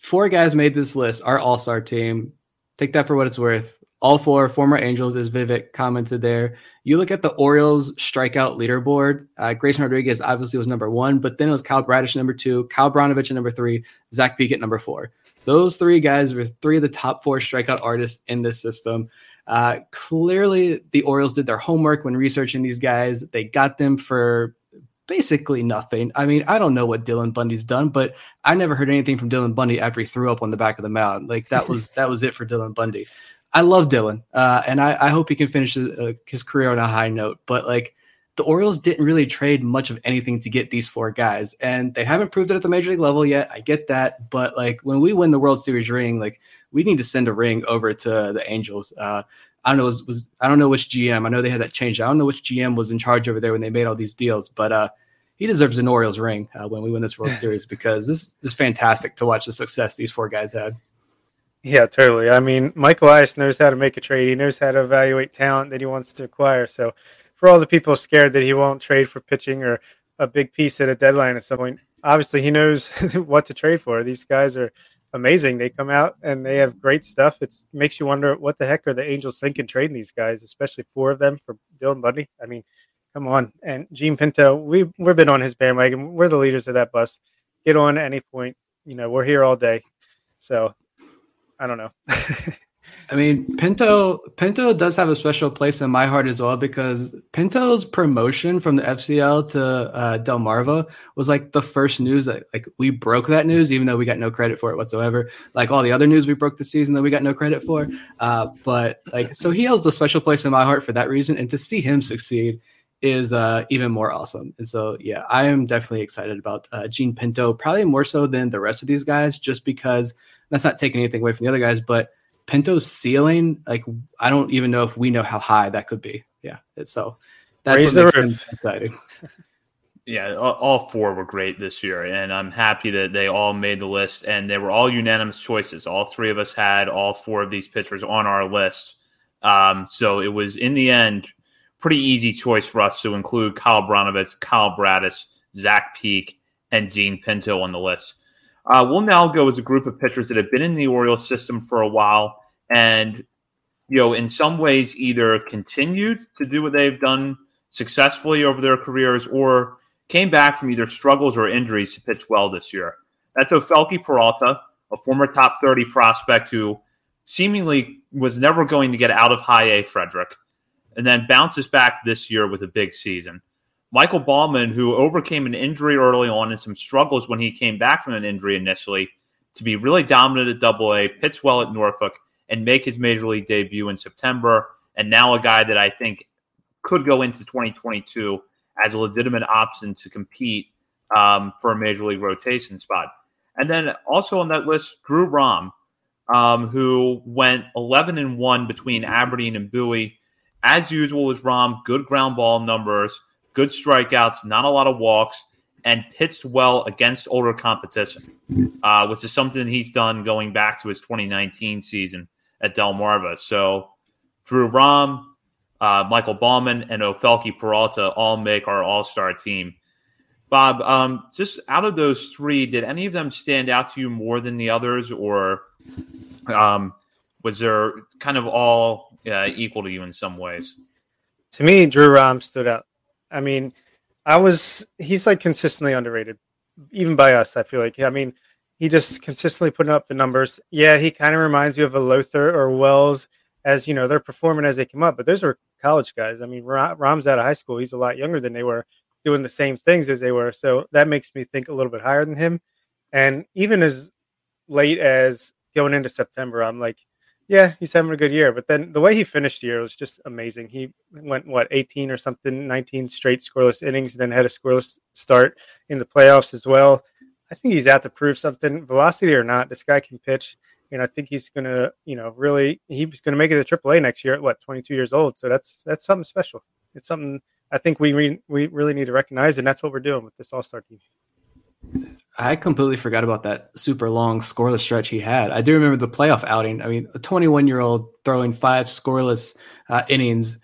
four guys made this list. Our All-Star team. Take that for what it's worth. All four former Angels, as Vivek commented there. You look at the Orioles strikeout leaderboard. Uh, Grayson Rodriguez obviously was number one, but then it was Kyle Bradish number two, Kyle Brnovich at number three, Zach Peek at number four. Those three guys were three of the top four strikeout artists in this system. Uh, clearly, the Orioles did their homework when researching these guys. They got them for basically nothing. I mean, I don't know what Dylan Bundy's done, but I never heard anything from Dylan Bundy after he threw up on the back of the mound. Like that was that was it for Dylan Bundy. I love Dylan, uh, and I, I, hope he can finish his, uh, his, career on a high note. But like the Orioles didn't really trade much of anything to get these four guys, and they haven't proved it at the major league level yet. I get that, but like when we win the World Series ring, like we need to send a ring over to the Angels. Uh, I don't know was, was, I don't know which GM. I know they had that change. I don't know which GM was in charge over there when they made all these deals, but uh, he deserves an Orioles ring uh, when we win this World Series because this is fantastic to watch the success these four guys had. Yeah, totally. I mean, Michael Elias knows how to make a trade. He knows how to evaluate talent that he wants to acquire. So, for all the people scared that he won't trade for pitching or a big piece at a deadline at some point, obviously he knows what to trade for. These guys are amazing. They come out and they have great stuff. It makes you wonder what the heck are the Angels thinking trading these guys, especially four of them for Dylan Bundy. I mean, come on. And Jean Pinto, we we've been on his bandwagon. We're the leaders of that bus. Get on at any point. You know, we're here all day. So I don't know. I mean, Pinto Pinto does have a special place in my heart as well because Pinto's promotion from the FCL to uh, Delmarva was like the first news that like we broke that news, even though we got no credit for it whatsoever. Like all the other news we broke this season that we got no credit for. Uh, but like, so he holds a special place in my heart for that reason, and to see him succeed is uh, even more awesome. And so, yeah, I am definitely excited about uh, Jean Pinto, probably more so than the rest of these guys, just because that's not taking anything away from the other guys, but Pinto's ceiling, like I don't even know if we know how high that could be. Yeah, so that's Raise what makes it exciting. Yeah, all four were great this year, and I'm happy that they all made the list, and they were all unanimous choices. All three of us had all four of these pitchers on our list, um, so it was in the end pretty easy choice for us to include Kyle Brnovich, Kyle Bradish, Zach Peek, and Jean Pinto on the list. Uh, we'll now go as a group of pitchers that have been in the Orioles system for a while and, you know, in some ways either continued to do what they've done successfully over their careers or came back from either struggles or injuries to pitch well this year. That's Ofelky Peralta, a former top 30 prospect who seemingly was never going to get out of high A Frederick, and then bounces back this year with a big season. Michael Baumann, who overcame an injury early on and some struggles when he came back from an injury initially, to be really dominant at Double A, pitch well at Norfolk, and make his major league debut in September. And now a guy that I think could go into 2022 as a legitimate option to compete um, for a major league rotation spot. And then also on that list, Drew Rom, um, who went 11 and 1 between Aberdeen and Bowie. As usual with Rom, good ground ball numbers, good strikeouts, not a lot of walks, and pitched well against older competition, uh, which is something he's done going back to his 2019 season at Delmarva. So Drew Rom, uh, Michael Baumann, and Ofelky Peralta all make our all star team. Bob, um, just out of those three, did any of them stand out to you more than the others, or um, was there kind of all uh, equal to you in some ways? To me, Drew Rom stood out. I mean, I was he's like consistently underrated, even by us. I feel like. I mean, he just consistently putting up the numbers. Yeah, he kind of reminds you of a Lowther or Wells, as you know they're performing as they come up. But those are college guys. I mean, Rom's out of high school. He's a lot younger than they were doing the same things as they were. So that makes me think a little bit higher than him. And even as late as going into September, I'm like, yeah, he's having a good year. But then the way he finished the year was just amazing. He went what 18 or something, 19 straight scoreless innings, then had a scoreless start in the playoffs as well. I think he's out to prove something, velocity or not. This guy can pitch, and I think he's gonna, you know, really he's gonna make it to AAA next year at what 22 years old. So that's that's something special. It's something I think we re- we really need to recognize, and that's what we're doing with this All Star team. I completely forgot about that super long scoreless stretch he had. I do remember the playoff outing. I mean, a 21 year old throwing five scoreless uh, innings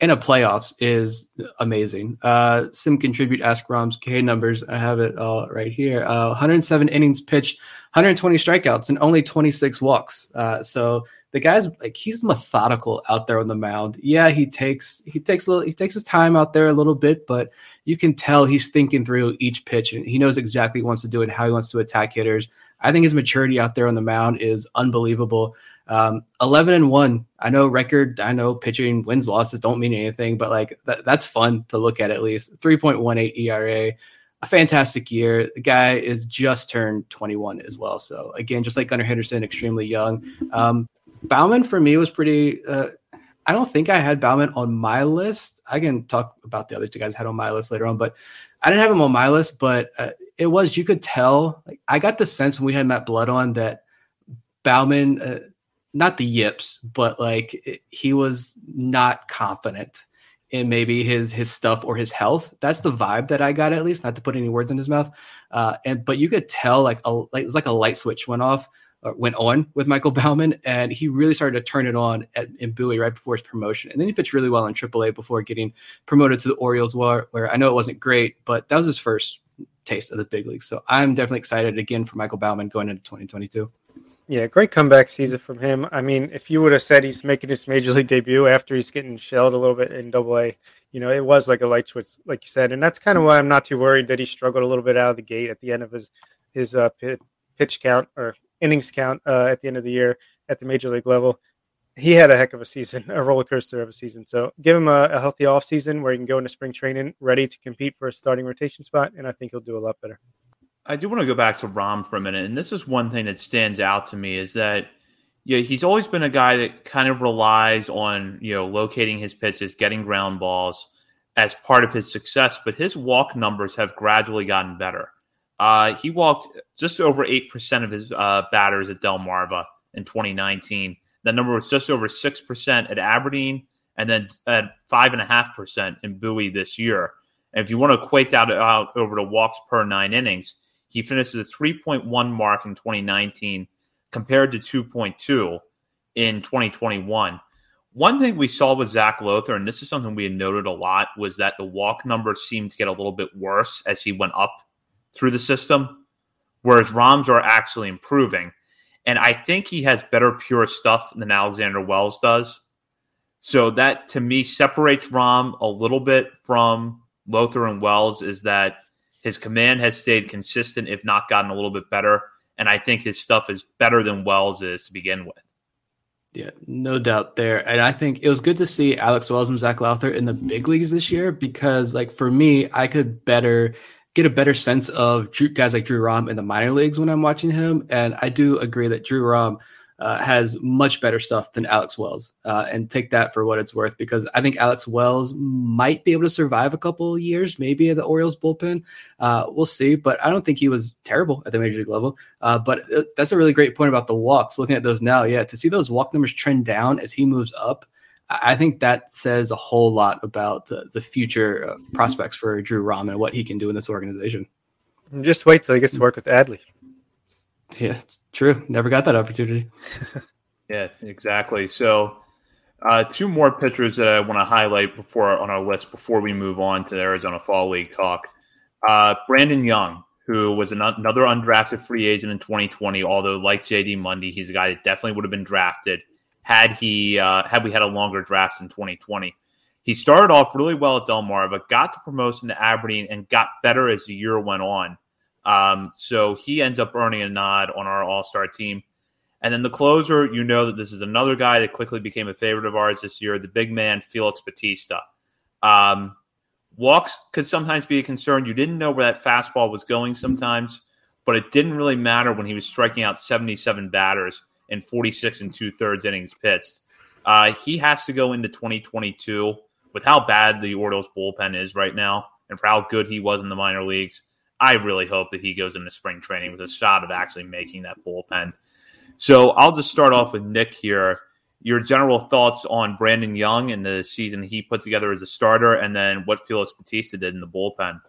in a playoffs is amazing. Uh, Sim contribute ask Rom's K numbers. I have it all right here. Uh, 107 innings pitched, 120 strikeouts, and only 26 walks. Uh, so the guy's like he's methodical out there on the mound. Yeah, he takes he takes a little he takes his time out there a little bit, but you can tell he's thinking through each pitch and he knows exactly what he wants to do and how he wants to attack hitters. I think his maturity out there on the mound is unbelievable. Um, 11 and 1. I know record, I know pitching wins losses don't mean anything, but like that, that's fun to look at at least. 3.18 ERA, a fantastic year. The guy is just turned 21 as well. So again, just like Gunnar Henderson, extremely young. Um, Baumann for me was pretty. Uh, I don't think I had Baumann on my list. I can talk about the other two guys I had on my list later on, but I didn't have him on my list. But uh, it was you could tell. Like I got the sense when we had Matt Blood on that Baumann. Uh, not the yips, but like he was not confident in maybe his his stuff or his health. That's the vibe that I got at least. Not to put any words in his mouth, uh, and but you could tell like a like it was like a light switch went off. Uh, went on with Michael Baumann, and he really started to turn it on at, in Bowie right before his promotion. And then he pitched really well in AAA before getting promoted to the Orioles, where, where I know it wasn't great, but that was his first taste of the big leagues. So I'm definitely excited again for Michael Baumann going into 2022. Yeah, great comeback season from him. I mean, if you would have said he's making his major league debut after he's getting shelled a little bit in Double A, you know, it was like a light switch, like you said, and that's kind of why I'm not too worried that he struggled a little bit out of the gate at the end of his his uh, pitch count or innings count uh, at the end of the year at the major league level. He had a heck of a season, a roller coaster of a season. So give him a, a healthy off season where he can go into spring training ready to compete for a starting rotation spot, and I think he'll do a lot better. I do want to go back to Rom for a minute, and this is one thing that stands out to me is that yeah, he's always been a guy that kind of relies on you know locating his pitches, getting ground balls as part of his success. But his walk numbers have gradually gotten better. Uh, he walked just over eight percent of his uh, batters at Delmarva in 2019. That number was just over six percent at Aberdeen, and then at five and a half percent in Bowie this year. And if you want to equate that out over to walks per nine innings, he finished at a 3.1 mark in 2019 compared to 2.2 in 2021. One thing we saw with Zach Lowther, and this is something we had noted a lot, was that the walk numbers seemed to get a little bit worse as he went up through the system, whereas Rom's are actually improving. And I think he has better pure stuff than Alexander Wells does. So that to me separates Rom a little bit from Lowther and Wells is that his command has stayed consistent, if not gotten a little bit better. And I think his stuff is better than Wells is to begin with. Yeah, no doubt there. And I think it was good to see Alex Wells and Zach Lowther in the big leagues this year because, like, for me, I could better get a better sense of guys like Drew Rom in the minor leagues when I'm watching him. And I do agree that Drew Rom uh, has much better stuff than Alex Wells, uh, and take that for what it's worth because I think Alex Wells might be able to survive a couple years, maybe at the Orioles bullpen. Uh, we'll see, but I don't think he was terrible at the major league level. Uh, but uh, that's a really great point about the walks. Looking at those now, yeah, to see those walk numbers trend down as he moves up. I think that says a whole lot about uh, the future prospects for Drew Rom and what he can do in this organization. Just wait till he gets to work with Adley. Yeah, True. Never got that opportunity. yeah, exactly. So, uh, two more pitchers that I want to highlight before on our list before we move on to the Arizona Fall League talk. Uh, Brandon Young, who was an, another undrafted free agent in 2020, although like JD Mundy, he's a guy that definitely would have been drafted had he uh, had we had a longer draft in 2020. He started off really well at Del Mar, but got the promotion to Aberdeen and got better as the year went on. Um, so he ends up earning a nod on our All Star team. And then the closer, you know that this is another guy that quickly became a favorite of ours this year, the big man, Felix Bautista. Um, walks could sometimes be a concern. You didn't know where that fastball was going sometimes, but it didn't really matter when he was striking out 77 batters in 46 and two thirds innings pitched. Uh, he has to go into 2022 with how bad the Orioles bullpen is right now and for how good he was in the minor leagues. I really hope that he goes into spring training with a shot of actually making that bullpen. So I'll just start off with Nick here. Your general thoughts on Brandon Young and the season he put together as a starter, and then what Felix Bautista did in the bullpen.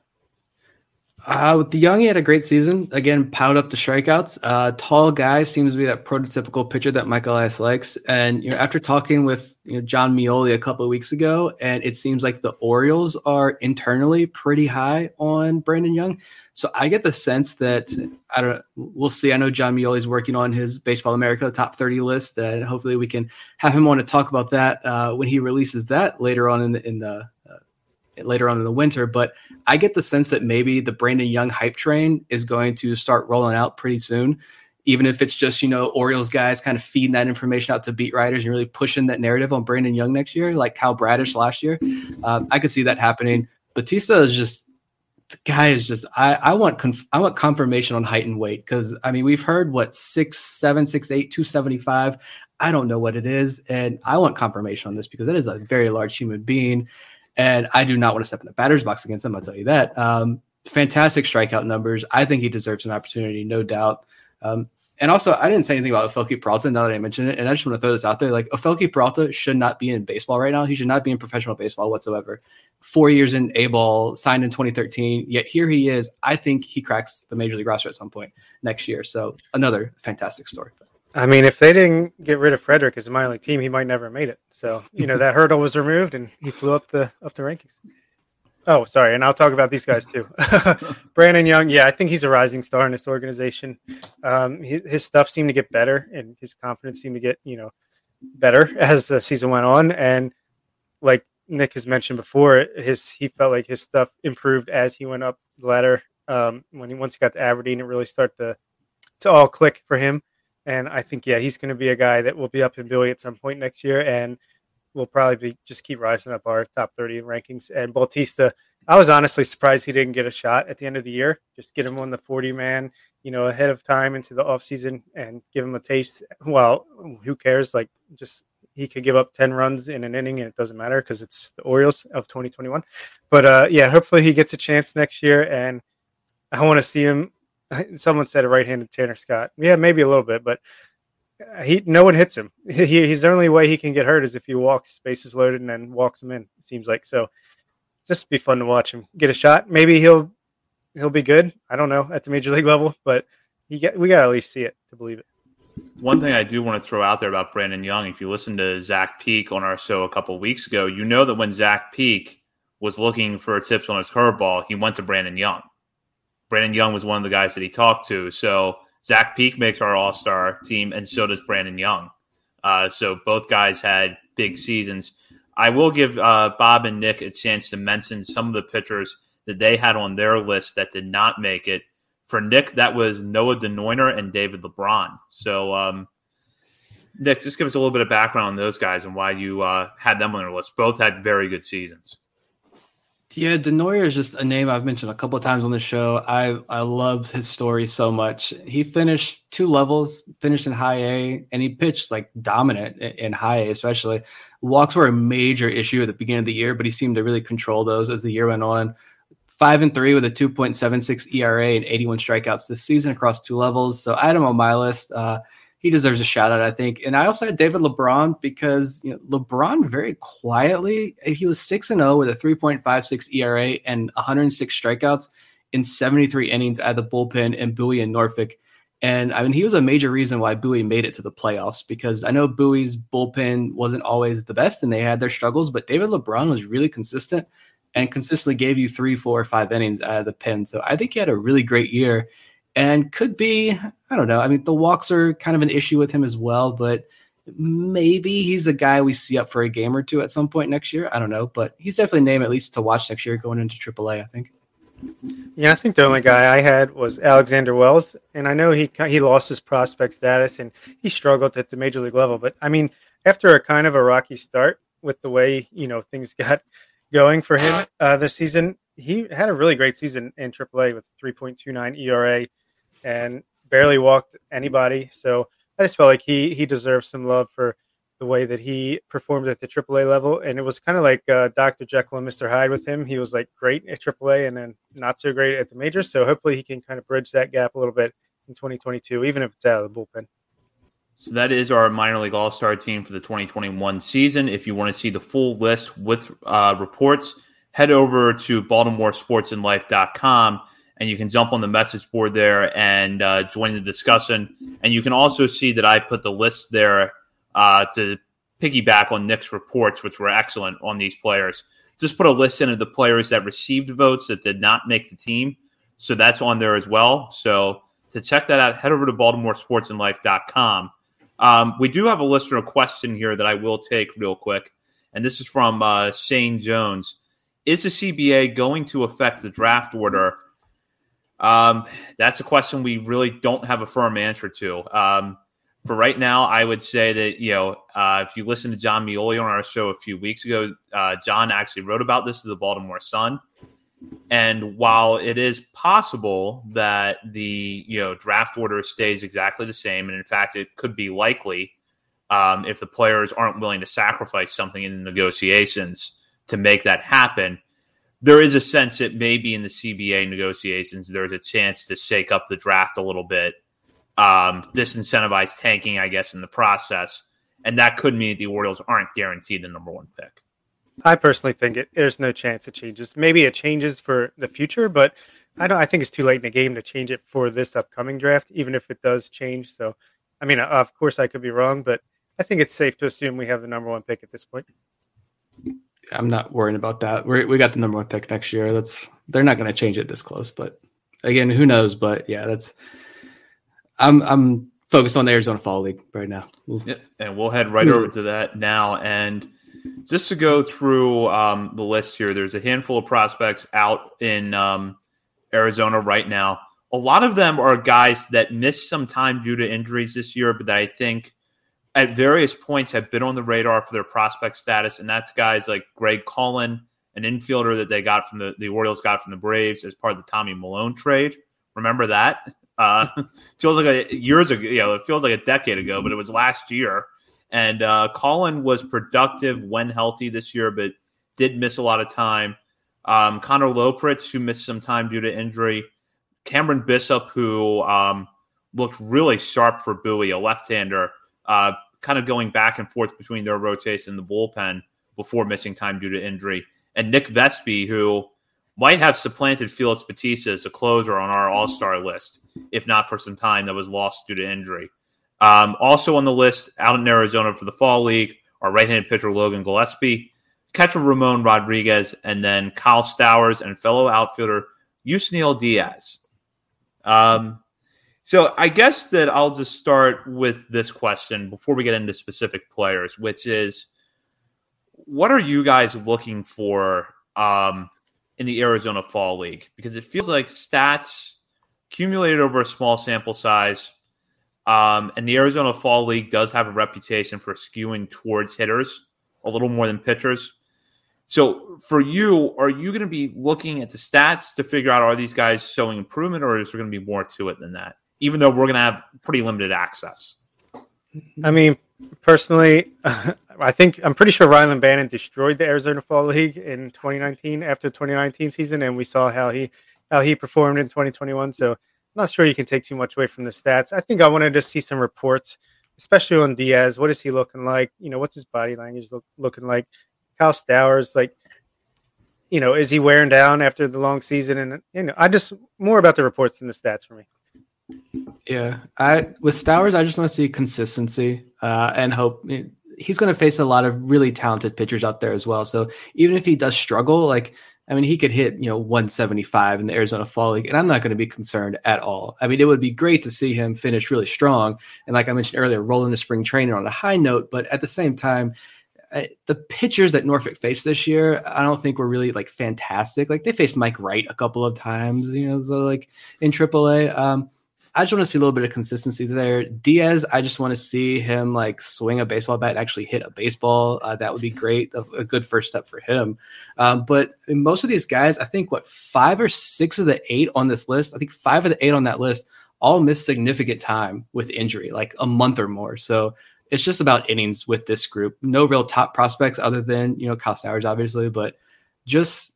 Uh, with the young, he had a great season. Again, piled up the strikeouts. Uh, tall guy seems to be that prototypical pitcher that Michael Elias likes. And you know, after talking with you know, Jon Meoli a couple of weeks ago, and it seems like the Orioles are internally pretty high on Brandon Young. So I get the sense that I don't. We'll see. I know Jon Meoli is working on his Baseball America top 30 list, and hopefully we can have him on to talk about that uh, when he releases that later on in the in the later on in the winter. But I get the sense that maybe the Brandon Young hype train is going to start rolling out pretty soon. Even if it's just, you know, Orioles guys kind of feeding that information out to beat writers and really pushing that narrative on Brandon Young next year, like Kyle Bradish last year. Um, I could see that happening. Bautista is just the guy is just I, I want conf- I want confirmation on height and weight because I mean we've heard what six seven six eight two seventy five I don't know what it is and I want confirmation on this because that is a very large human being and I do not want to step in the batter's box against him. I'll tell you that. Um, fantastic strikeout numbers. I think he deserves an opportunity, no doubt. Um, and also, I didn't say anything about Ofelky Peralta now that I mentioned it. And I just want to throw this out there. Like, Ofelky Peralta should not be in baseball right now. He should not be in professional baseball whatsoever. Four years in A ball, signed in 2013. Yet here he is. I think he cracks the major league roster at some point next year. So, another fantastic story. I mean, if they didn't get rid of Frederick as a minor league team, he might never have made it. So you know that hurdle was removed, and he flew up the up the rankings. Oh, sorry, and I'll talk about these guys too. Brandon Young, yeah, I think he's a rising star in this organization. Um, his, his, stuff seemed to get better, and his confidence seemed to get you know better as the season went on. And like Nick has mentioned before, his he felt like his stuff improved as he went up the ladder. Um, when he once he got to Aberdeen, it really started to to all click for him. And I think, yeah, he's going to be a guy that will be up in Billy at some point next year and will probably be just keep rising up our top 30 rankings. And Bautista, I was honestly surprised he didn't get a shot at the end of the year. Just get him on the 40 man, you know, ahead of time into the offseason and give him a taste. Well, who cares? Like, just he could give up 10 runs in an inning and it doesn't matter because it's the Orioles of 2021. But uh, yeah, hopefully he gets a chance next year. And I want to see him someone said a right-handed Tanner Scott. Yeah, maybe a little bit, but uh, he no one hits him. He, he's the only way he can get hurt is if he walks bases loaded and then walks him in. It seems like so. Just be fun to watch him get a shot. Maybe he'll he'll be good. I don't know at the major league level, but he get we got to at least see it to believe it. One thing I do want to throw out there about Brandon Young, if you listen to Zach Peek on our show a couple weeks ago, you know that when Zach Peek was looking for tips on his curveball, he went to Brandon Young. Brandon Young was one of the guys that he talked to. So Zach Peek makes our All Star team, and so does Brandon Young. Uh, so both guys had big seasons. I will give uh, Bob and Nick a chance to mention some of the pitchers that they had on their list that did not make it. For Nick, that was Noah Denoyer and David LeBron. So um, Nick, just give us a little bit of background on those guys and why you uh, had them on your list. Both had very good seasons. Yeah, Denoyer is just a name I've mentioned a couple of times on the show. I I loved his story so much. He finished two levels, finished in high A, and he pitched like dominant in high A, especially. Walks were a major issue at the beginning of the year, but he seemed to really control those as the year went on. Five and three with a 2.76 ERA and 81 strikeouts this season across two levels. So I had him on my list. Uh, he deserves a shout out, I think. And I also had David LeBron because you know, LeBron very quietly, eh, he was 6 and 0 with a 3.56 ERA and 106 strikeouts in 73 innings at the bullpen in Bowie and Norfolk. And I mean, he was a major reason why Bowie made it to the playoffs because I know Bowie's bullpen wasn't always the best and they had their struggles, but David LeBron was really consistent and consistently gave you three, four, or five innings out of the pen. So I think he had a really great year and could be, I don't know. I mean, the walks are kind of an issue with him as well, but maybe he's a guy we see up for a game or two at some point next year. I don't know, but he's definitely a name at least to watch next year going into AAA, I think. Yeah, I think the only guy I had was Alexander Wells, and I know he he lost his prospect status and he struggled at the major league level. But I mean, after a kind of a rocky start with the way you know things got going for him uh, this season, he had a really great season in AAA with 3.29 ERA and barely walked anybody. So I just felt like he he deserves some love for the way that he performed at the AAA level. And it was kind of like uh, Dr. Jekyll and Mr. Hyde with him. He was like great at AAA and then not so great at the majors. So hopefully he can kind of bridge that gap a little bit in 2022, even if it's out of the bullpen. So that is our minor league all star team for the 2021 season. If you want to see the full list with uh, reports, head over to BaltimoreSportsAndLife.com and you can jump on the message board there and uh, join the discussion. And you can also see that I put the list there uh, to piggyback on Nick's reports, which were excellent on these players. Just put a list in of the players that received votes that did not make the team. So that's on there as well. So to check that out, head over to BaltimoreSportsAndLife.com. Um, we do have a listener question here that I will take real quick. And this is from uh, Shane Jones. Is the CBA going to affect the draft order um, that's a question we really don't have a firm answer to. Um, for right now, I would say that you know uh, if you listen to Jon Meoli on our show a few weeks ago, uh, Jon actually wrote about this to the Baltimore Sun. And while it is possible that the you know draft order stays exactly the same, and in fact it could be likely um, if the players aren't willing to sacrifice something in the negotiations to make that happen, there is a sense that maybe in the CBA negotiations, there's a chance to shake up the draft a little bit, um, disincentivize tanking, I guess, in the process. And that could mean the Orioles aren't guaranteed the number one pick. I personally think it, there's no chance it changes. Maybe it changes for the future, but I don't. I think it's too late in the game to change it for this upcoming draft, even if it does change. So, I mean, of course, I could be wrong, but I think it's safe to assume we have the number one pick at this point. I'm not worrying about that. we we got the number one pick next year. That's they're not going to change it this close. But again, who knows? But yeah, that's I'm I'm focused on the Arizona Fall League right now. We'll, yeah, and we'll head right over to that now. And just to go through um, the list here, there's a handful of prospects out in um, Arizona right now. A lot of them are guys that missed some time due to injuries this year, but that I think at various points have been on the radar for their prospect status, and that's guys like Greg Cullen, an infielder that they got from the the Orioles got from the Braves as part of the Tommy Milone trade. Remember that? Uh, feels like a years ago. You know, it feels like a decade ago, but it was last year. And uh, Cullen was productive when healthy this year, but did miss a lot of time. Um, Connor Loeprich, who missed some time due to injury. Cameron Bishop, who um, looked really sharp for Bowie, a left-hander, uh, kind of going back and forth between their rotation and the bullpen before missing time due to injury. And Nick Vespi, who might have supplanted Felix Bautista as a closer on our All Star list, if not for some time that was lost due to injury. Um, also on the list, out in Arizona for the Fall League, our right handed pitcher Logan Gillaspie, catcher Ramon Rodriguez, and then Kyle Stowers and fellow outfielder Yusniel Diaz. Um, so I guess that I'll just start with this question before we get into specific players, which is what are you guys looking for um, in the Arizona Fall League? Because it feels like stats accumulated over a small sample size Um, and the Arizona Fall League does have a reputation for skewing towards hitters a little more than pitchers. So for you, are you going to be looking at the stats to figure out are these guys showing improvement, or is there going to be more to it than that? Even though we're going to have pretty limited access. I mean, personally, I think I'm pretty sure Rylan Bannon destroyed the Arizona Fall League in 2019 after the 2019 season, and we saw how he how he performed in 2021. So I'm not sure you can take too much away from the stats. I think I wanted to see some reports, especially on Diaz. What is he looking like? You know, what's his body language look, looking like? Kyle Stowers, like, you know, is he wearing down after the long season? And you know, I just more about the reports than the stats for me. Yeah, I with Stowers, I just want to see consistency uh, and hope he's going to face a lot of really talented pitchers out there as well. So even if he does struggle, like I mean, he could hit you know 175 in the Arizona Fall League, and I'm not going to be concerned at all. I mean, it would be great to see him finish really strong, and like I mentioned earlier, roll into spring training on a high note. But at the same time, the pitchers that Norfolk faced this year, I don't think were really like fantastic. Like they faced Mike Wright a couple of times, you know, so like in AAA. Um, I just want to see a little bit of consistency there. Diaz, I just want to see him like swing a baseball bat and actually hit a baseball. Uh, that would be great. A, a, good first step for him. Um, but most of these guys, I think what five or six of the eight on this list, I think five of the eight on that list all missed significant time with injury, like a month or more. So it's just about innings with this group. No real top prospects other than you know Kyle Stowers, obviously, but just.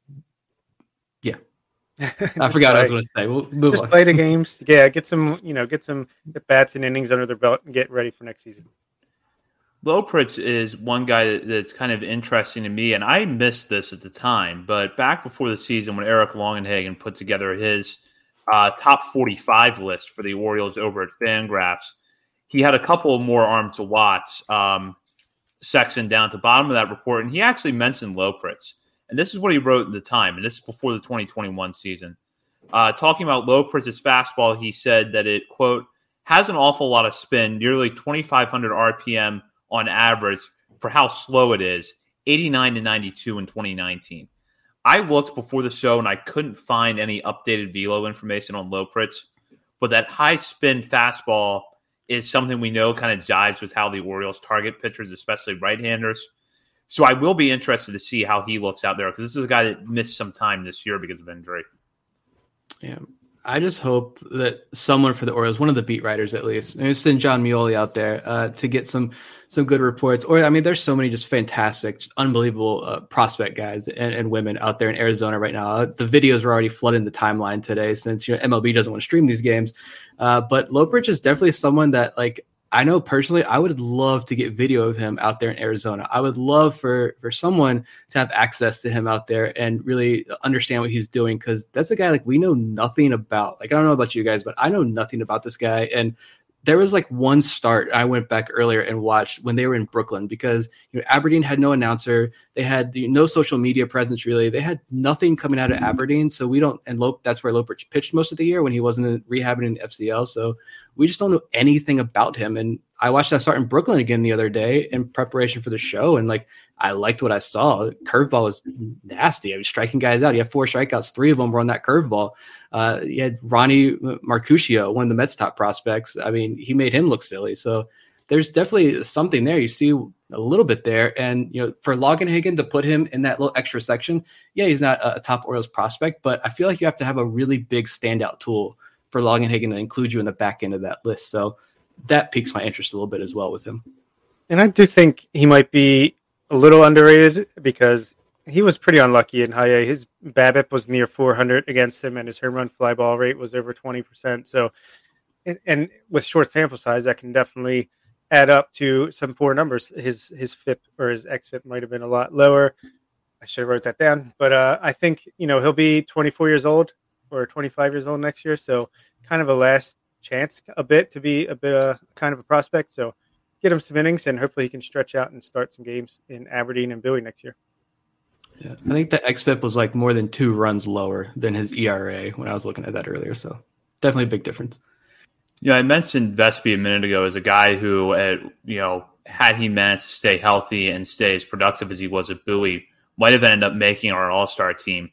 I forgot what I was going to say. We'll move just on. play the games. Yeah, get some you know get some at bats and innings under their belt and get ready for next season. Loeprich is one guy that's kind of interesting to me, and I missed this at the time. But back before the season, when Eric Longenhagen put together his uh, top 45 list for the Orioles over at Fangraphs, he had a couple more arms to watch. um, Sexson down at the bottom of that report, and he actually mentioned Loeprich. And this is what he wrote at the time, and this is before the 2021 season. Uh, talking about Loeprich's fastball, he said that it, quote, has an awful lot of spin, nearly 2,500 RPM on average for how slow it is, 89 to 92 in 2019. I looked before the show and I couldn't find any updated velo information on Loeprich, but that high spin fastball is something we know kind of jives with how the Orioles target pitchers, especially right handers. So I will be interested to see how he looks out there because this is a guy that missed some time this year because of injury. Yeah. I just hope that someone for the Orioles, one of the beat writers at least, and send Jon Meoli out there uh, to get some some good reports. Or I mean, there's so many just fantastic, unbelievable uh, prospect guys and, and, women out there in Arizona right now. Uh, the videos are already flooding the timeline today since you know MLB doesn't want to stream these games. Uh, but Loeprich is definitely someone that like I know personally, I would love to get video of him out there in Arizona. I would love for for someone to have access to him out there and really understand what he's doing because that's a guy like we know nothing about. Like I don't know about you guys, but I know nothing about this guy. And there was like one start I went back earlier and watched when they were in Brooklyn because you know Aberdeen had no announcer, they had the, no social media presence really, they had nothing coming out of mm-hmm. Aberdeen. So we don't and Lope that's where Loeprich pitched most of the year when he wasn't rehabbing in FCL. So we just don't know anything about him. And I watched that start in Brooklyn again the other day in preparation for the show, and like I liked what I saw. Curveball was nasty. I was striking guys out. He had four strikeouts. Three of them were on that curveball. Uh, you had Ronny Mauricio, one of the Mets' top prospects. I mean, he made him look silly. So there's definitely something there. You see a little bit there, and you know, for Longenhagen to put him in that little extra section, yeah, he's not a top Orioles prospect, but I feel like you have to have a really big standout tool for Longenhagen to include you in the back end of that list. So that piques my interest a little bit as well with him. And I do think he might be a little underrated because he was pretty unlucky in high A. His BABIP was near 400 against him, and his home run fly ball rate was over 20%. So, and with short sample size, that can definitely add up to some poor numbers. His his FIP or his XFIP might have been a lot lower. I should have wrote that down, but uh, I think you know he'll be 24 years old or 25 years old next year. So kind of a last chance a bit to be a bit uh, kind of a prospect. So get him some innings and hopefully he can stretch out and start some games in Aberdeen and Bowie next year. Yeah, I think the XFIP was like more than two runs lower than his ERA when I was looking at that earlier. So definitely a big difference. Yeah, I mentioned Vespi a minute ago as a guy who, uh, you know, had he managed to stay healthy and stay as productive as he was at Bowie, might have ended up making our All Star team.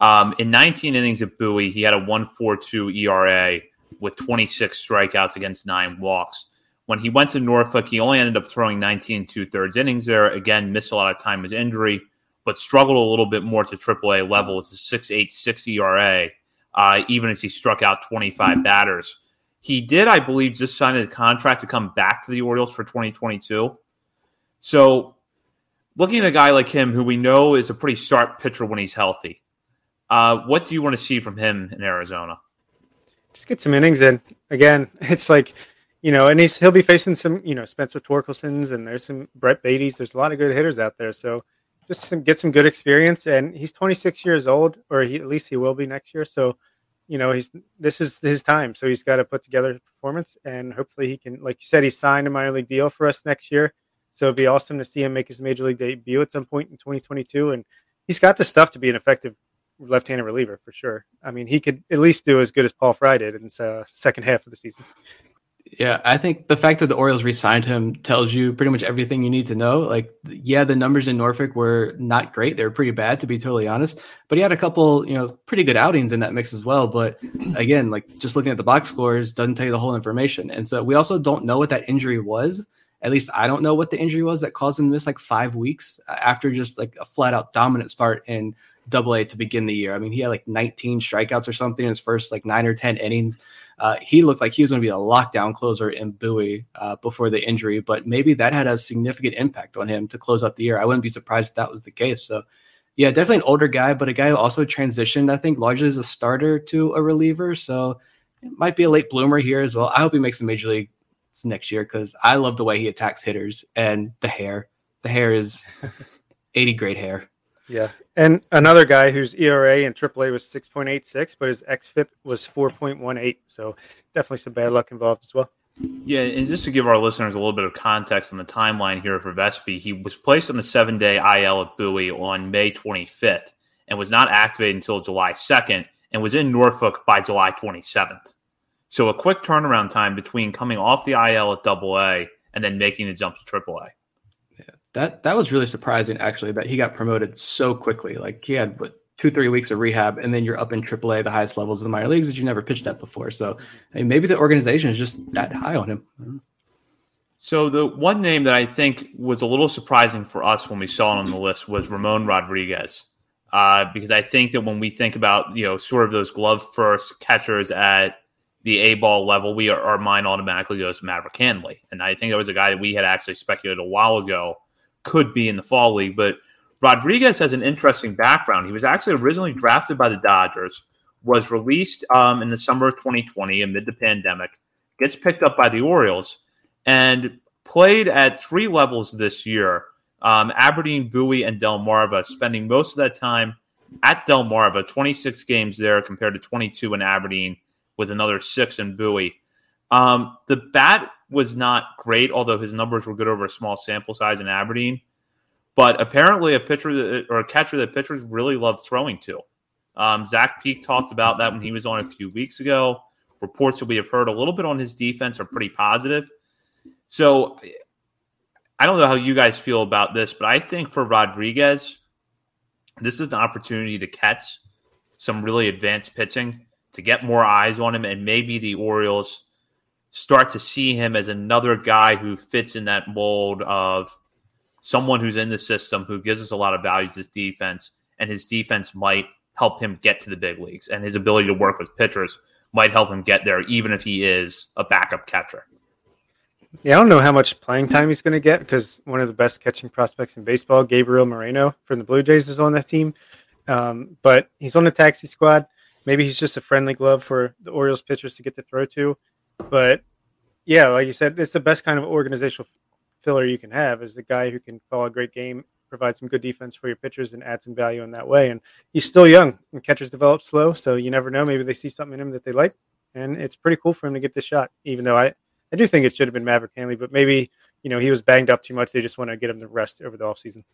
Um, in 19 innings at Bowie, he had a 1.42 ERA, with 26 strikeouts against nine walks. When he went to Norfolk, he only ended up throwing 19 two thirds innings there. Again, missed a lot of time with injury, but struggled a little bit more to AAA level with a 6.86 ERA, uh, even as he struck out 25 batters. He did, I believe, just sign a contract to come back to the Orioles for 2022. So, looking at a guy like him, who we know is a pretty sharp pitcher when he's healthy, uh, what do you want to see from him in Arizona? Just get some innings in. Again, it's like, you know, and he's he'll be facing some, you know, Spencer Torkelsons and there's some Brett Baty's. There's a lot of good hitters out there. So just some, get some good experience. And he's 26 years old, or he, at least he will be next year. So, you know, he's this is his time. So he's got to put together a performance, and hopefully he can, like you said, he signed a minor league deal for us next year. So it'd be awesome to see him make his major league debut at some point in 2022. And he's got the stuff to be an effective left-handed reliever for sure. I mean, he could at least do as good as Paul Fry did in the uh, second half of the season. Yeah, I think the fact that the Orioles re-signed him tells you pretty much everything you need to know. Like, yeah, the numbers in Norfolk were not great; they were pretty bad, to be totally honest. But he had a couple, you know, pretty good outings in that mix as well. But again, like just looking at the box scores doesn't tell you the whole information. And so we also don't know what that injury was. At least I don't know what the injury was that caused him to miss like five weeks after just like a flat out dominant start in double A to begin the year. I mean, he had like 19 strikeouts or something in his first like nine or 10 innings. Uh, he looked like he was going to be a lockdown closer in Bowie uh, before the injury, but maybe that had a significant impact on him to close out the year. I wouldn't be surprised if that was the case. So, yeah, definitely an older guy, but a guy who also transitioned, I think, largely as a starter to a reliever. So, it might be a late bloomer here as well. I hope he makes the major league next year because I love the way he attacks hitters and the hair. The hair is 80 grade hair. Yeah. And another guy whose ERA in AAA was 6.86, but his XFIP was 4.18. So definitely some bad luck involved as well. Yeah, and just to give our listeners a little bit of context on the timeline here for Vespi, he was placed on the seven day IL at Bowie on May 25th and was not activated until July 2nd and was in Norfolk by July 27th. So a quick turnaround time between coming off the IL at Double A and then making the jump to Triple A. That that was really surprising, actually, that he got promoted so quickly. Like he had what two three weeks of rehab, and then you're up in AAA, the highest levels of the minor leagues that you never pitched at before. So I mean, maybe the organization is just that high on him. So the one name that I think was a little surprising for us when we saw it on the list was Ramon Rodriguez, uh, because I think that when we think about you know sort of those glove first catchers at the A ball level, we are, our mind automatically goes to Maverick Handley, and I think that was a guy that we had actually speculated a while ago could be in the fall league. But Rodriguez has an interesting background. He was actually originally drafted by the Dodgers, was released um, in the summer of 2020 amid the pandemic, gets picked up by the Orioles, and played at three levels this year um, Aberdeen, Bowie, and Delmarva, spending most of that time at Delmarva, 26 games there compared to 22 in Aberdeen, with another six in Bowie. Um, the bat was not great, although his numbers were good over a small sample size in Aberdeen. But apparently, a pitcher that, or a catcher that pitchers really love throwing to. Um, Zach Peek talked about that when he was on a few weeks ago. Reports that we have heard a little bit on his defense are pretty positive. So I don't know how you guys feel about this, but I think for Rodriguez, this is an opportunity to catch some really advanced pitching, to get more eyes on him, and maybe the Orioles start to see him as another guy who fits in that mold of someone who's in the system who gives us a lot of values his defense, and his defense might help him get to the big leagues, and his ability to work with pitchers might help him get there, even if he is a backup catcher. Yeah, I don't know how much playing time he's going to get because one of the best catching prospects in baseball, Gabriel Moreno from the Blue Jays, is on that team. Um, but he's on the taxi squad. Maybe he's just a friendly glove for the Orioles pitchers to get to throw to. But yeah, like you said, it's the best kind of organizational filler you can have is the guy who can call a great game, provide some good defense for your pitchers, and add some value in that way. And he's still young, and catchers develop slow, so you never know. Maybe they see something in him that they like, and it's pretty cool for him to get this shot. Even though I, I do think it should have been Maverick Handley, but maybe you know he was banged up too much. They just want to get him the rest over the offseason.